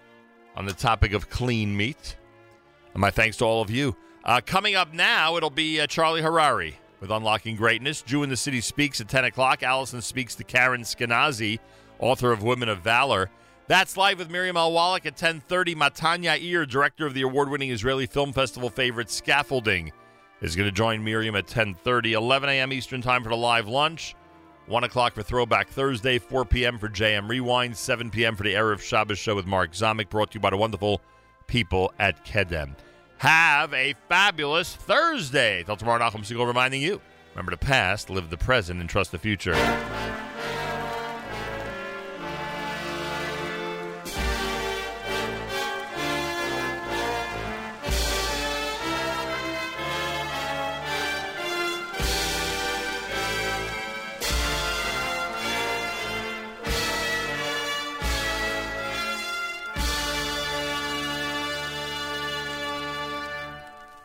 on the topic of clean meat. And my thanks to all of you. Uh, coming up now, it'll be uh, Charlie Harary with Unlocking Greatness. Jew in the City speaks at 10 o'clock. Allison speaks to Karen Skinazi, author of Women of Valor. That's live with Miriam L. Wallach at 10.30. Matan Yair, director of the award-winning Israeli Film Festival favorite Scaffolding, is going to join Miriam at 10.30. 11 a.m. Eastern Time for the live lunch. 1 o'clock for Throwback Thursday, 4 p.m. for JM Rewind, 7 p.m. for the Erev Shabbos show with Mark Zamek, brought to you by the wonderful people at Kedem. Have a fabulous Thursday. Till tomorrow, Nachum Segal reminding you remember the past, live the present, and trust the future.